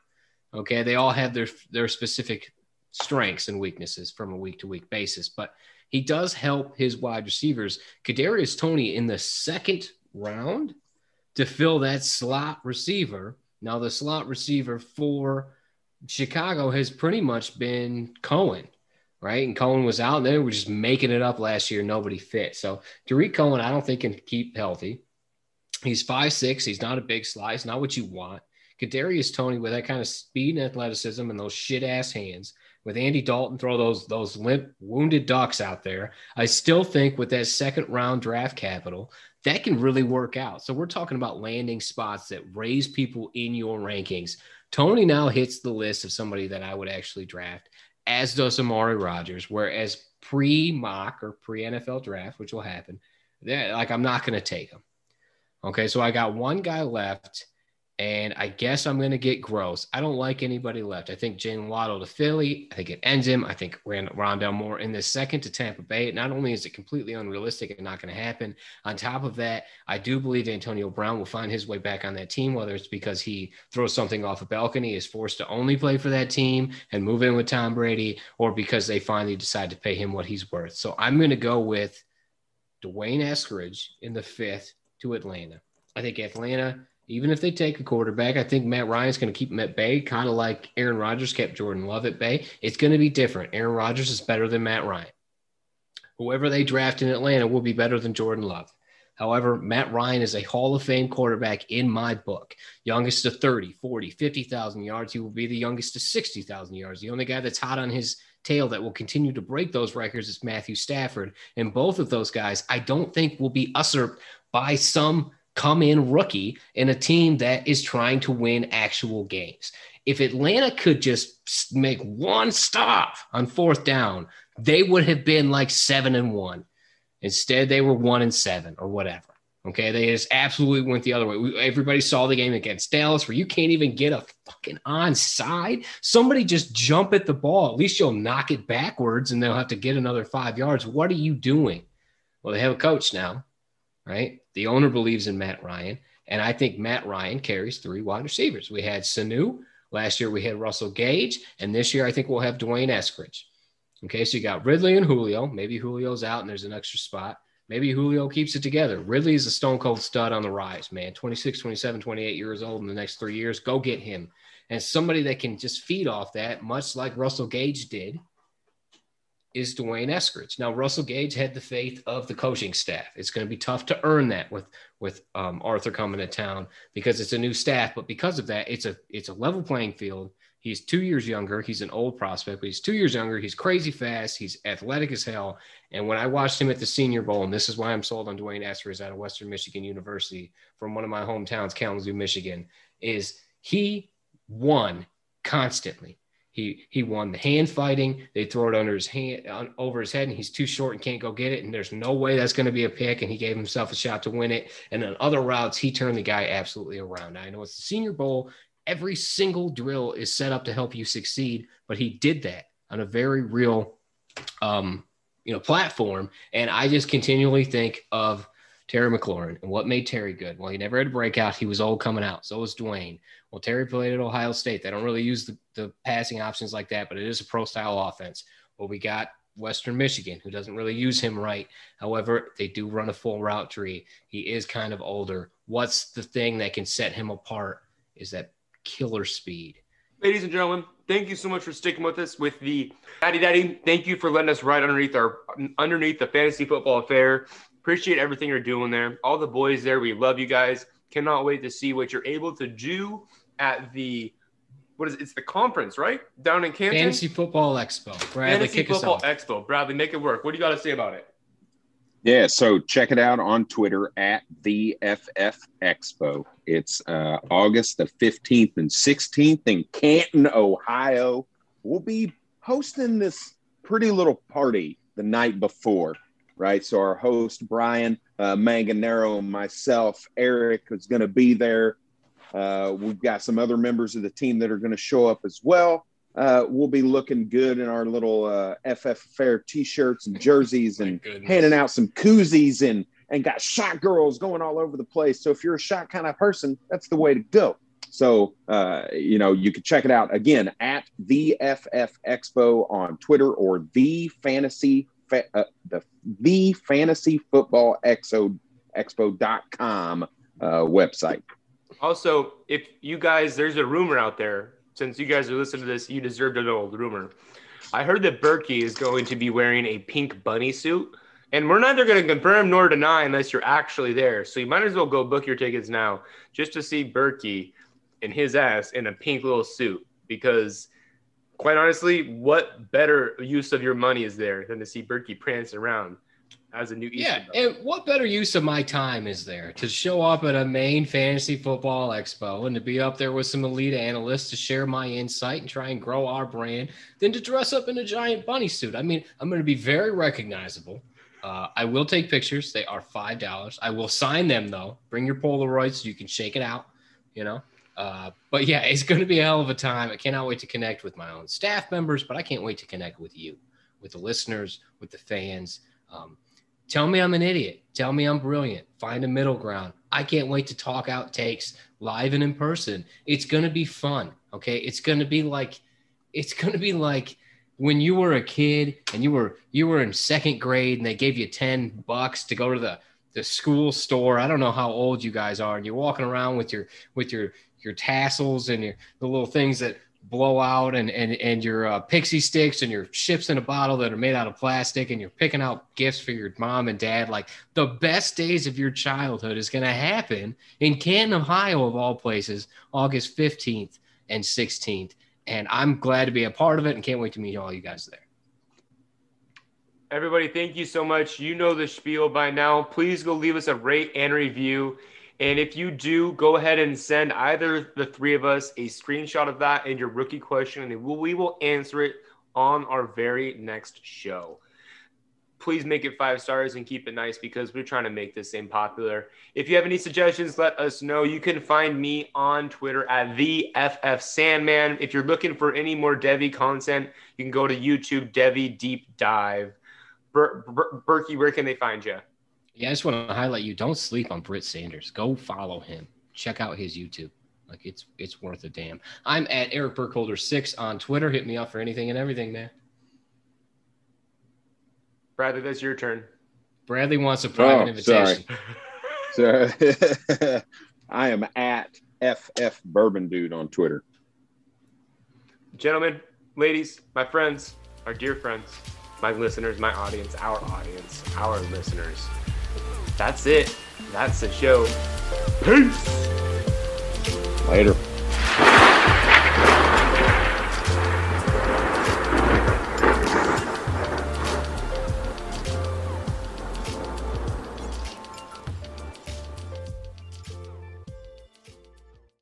Okay, they all have their their specific strengths and weaknesses from a week to week basis, but he does help his wide receivers. Kadarius Toney in the second round to fill that slot receiver. Now the slot receiver for Chicago has pretty much been Cohen, right? And Cohen was out, they were just making it up last year. Nobody fit. So Tarik Cohen, I don't think can keep healthy. He's five six. He's not a big slice. Not what you want. Kadarius Toney with that kind of speed and athleticism and those shit ass hands with Andy Dalton throw those those limp wounded ducks out there, I still think with that second round draft capital, that can really work out. So we're talking about landing spots that raise people in your rankings. Toney now hits the list of somebody that I would actually draft, as does Amari Rogers. Whereas pre mock or pre NFL draft, which will happen, like I'm not going to take him. Okay, so I got one guy left and I guess I'm going to get gross. I don't like anybody left. I think Jaylen Waddle to Philly. I think it ends him. I think Rondale Moore in the second to Tampa Bay. Not only is it completely unrealistic and not going to happen, on top of that, I do believe Antonio Brown will find his way back on that team, whether it's because he throws something off a balcony, is forced to only play for that team and move in with Tom Brady, or because they finally decide to pay him what he's worth. So I'm going to go with D'Wayne Eskridge in the fifth to Atlanta. I think Atlanta – even if they take a quarterback, I think Matt Ryan's going to keep him at bay, kind of like Aaron Rodgers kept Jordan Love at bay. It's going to be different. Aaron Rodgers is better than Matt Ryan. Whoever they draft in Atlanta will be better than Jordan Love. However, Matt Ryan is a Hall of Fame quarterback in my book. Youngest to 30, 40, 50,000 yards. He will be the youngest to 60,000 yards. The only guy that's hot on his tail that will continue to break those records is Matthew Stafford. And both of those guys, I don't think will be usurped by some – come in rookie in a team that is trying to win actual games. If Atlanta could just make one stop on fourth down, they would have been like seven and one. Instead, they were one and seven or whatever. Okay, they just absolutely went the other way. We, everybody saw the game against Dallas where you can't even get a fucking onside. Somebody just jump at the ball. At least you'll knock it backwards and they'll have to get another five yards. What are you doing? Well, they have a coach now right? The owner believes in Matt Ryan. And I think Matt Ryan carries three wide receivers. We had Sanu. Last year we had Russell Gage. And this year I think we'll have D'Wayne Eskridge. Okay, so you got Ridley and Julio. Maybe Julio's out and there's an extra spot. Maybe Julio keeps it together. Ridley is a stone cold stud on the rise, man. 26, 27, 28 years old in the next three years. Go get him. And somebody that can just feed off that, much like Russell Gage did is D'Wayne Eskridge. Now, Russell Gage had the faith of the coaching staff. It's going to be tough to earn that with with um, Arthur coming to town because it's a new staff. But because of that, it's a it's a level playing field. He's two years younger. He's an old prospect, but he's two years younger. He's crazy fast. He's athletic as hell. And when I watched him at the Senior Bowl, and this is why I'm sold on D'Wayne Eskridge out of Western Michigan University from one of my hometowns, Kalamazoo, Michigan, is he won constantly. He he won the hand fighting. They throw it under his hand on, over his head, and he's too short and can't go get it. And there's no way that's going to be a pick. And he gave himself a shot to win it. And on other routes, he turned the guy absolutely around. Now, I know it's the Senior Bowl. Every single drill is set up to help you succeed, but he did that on a very real, um, you know, platform. And I just continually think of Terry McLaurin. And what made Terry good? Well, he never had a breakout. He was old coming out. So was D'Wayne. Well, Terry played at Ohio State. They don't really use the, the passing options like that, but it is a pro style offense. Well, we got Western Michigan, who doesn't really use him right. However, they do run a full route tree. He is kind of older. What's the thing that can set him apart is that killer speed. Ladies and gentlemen, thank you so much for sticking with us with the Daddy Daddy. Thank you for letting us ride underneath our underneath the fantasy football affair. Appreciate everything you're doing there. All the boys there, we love you guys. Cannot wait to see what you're able to do at the what is it? It's the conference, right? Down in Canton. Fantasy Football Expo. Bradley, Fantasy Football Expo. Bradley, make it work. What do you got to say about it? Yeah, so check it out on Twitter at the FF Expo. It's uh, August the 15th and 16th in Canton, Ohio. We'll be hosting this pretty little party the night before right? So our host Brian uh, Manganero and myself, Eric, is going to be there. Uh, we've got some other members of the team that are going to show up as well. Uh, we'll be looking good in our little uh, FF Fair T-shirts and jerseys, and handing out some koozies and and got shot girls going all over the place. So if you're a shot kind of person, that's the way to go. So uh, you know you can check it out again at the FF Expo on Twitter or the Fantasy fa- uh, the the fantasy football expo expo.com uh, website. Also, if you guys, there's a rumor out there. Since you guys are listening to this, you deserve to know the rumor. I heard that Berkey is going to be wearing a pink bunny suit, and we're neither going to confirm nor deny unless you're actually there. So you might as well go book your tickets now just to see Berkey and his ass in a pink little suit because quite honestly, what better use of your money is there than to see Berkey prance around as a new Eastern Yeah, and what better use of my time is there to show up at a main fantasy football expo and to be up there with some elite analysts to share my insight and try and grow our brand than to dress up in a giant bunny suit. I mean, I'm going to be very recognizable. Uh, I will take pictures. They are five dollars. I will sign them though. Bring your Polaroids so you can shake it out. You know, uh, but yeah, it's going to be a hell of a time. I cannot wait to connect with my own staff members, but I can't wait to connect with you, with the listeners, with the fans. Um, tell me I'm an idiot. Tell me I'm brilliant. Find a middle ground. I can't wait to talk out takes live and in person. It's going to be fun. Okay. It's going to be like, it's going to be like when you were a kid and you were, you were in second grade and they gave you 10 bucks to go to the, the school store. I don't know how old you guys are, and you're walking around with your with your your tassels and your the little things that blow out and and and your uh, pixie sticks and your ships in a bottle that are made out of plastic and you're picking out gifts for your mom and dad like the best days of your childhood is going to happen in Canton, Ohio of all places, August 15th and 16th and I'm glad to be a part of it and can't wait to meet all you guys there. Everybody, thank you so much. You know the spiel by now. Please go leave us a rate and review. And if you do, go ahead and send either the three of us a screenshot of that and your rookie question, and we will answer it on our very next show. Please make it five stars and keep it nice because we're trying to make this thing popular. If you have any suggestions, let us know. You can find me on Twitter at the FF Sandman. If you're looking for any more Devi content, you can go to YouTube Devi Deep Dive. Ber- Ber- where can they find you? Yeah, I just want to highlight you. Don't sleep on Britt Sanders. Go follow him. Check out his YouTube. Like it's it's worth a damn. I'm at Eric Burkholder six on Twitter. Hit me up for anything and everything, man. Bradley, that's your turn. Bradley wants a private oh, invitation. Sorry. so I am at FF Bourbon Dude on Twitter. Gentlemen, ladies, my friends, our dear friends, my listeners, my audience, our audience, our listeners that's it. That's the show. Peace. Later.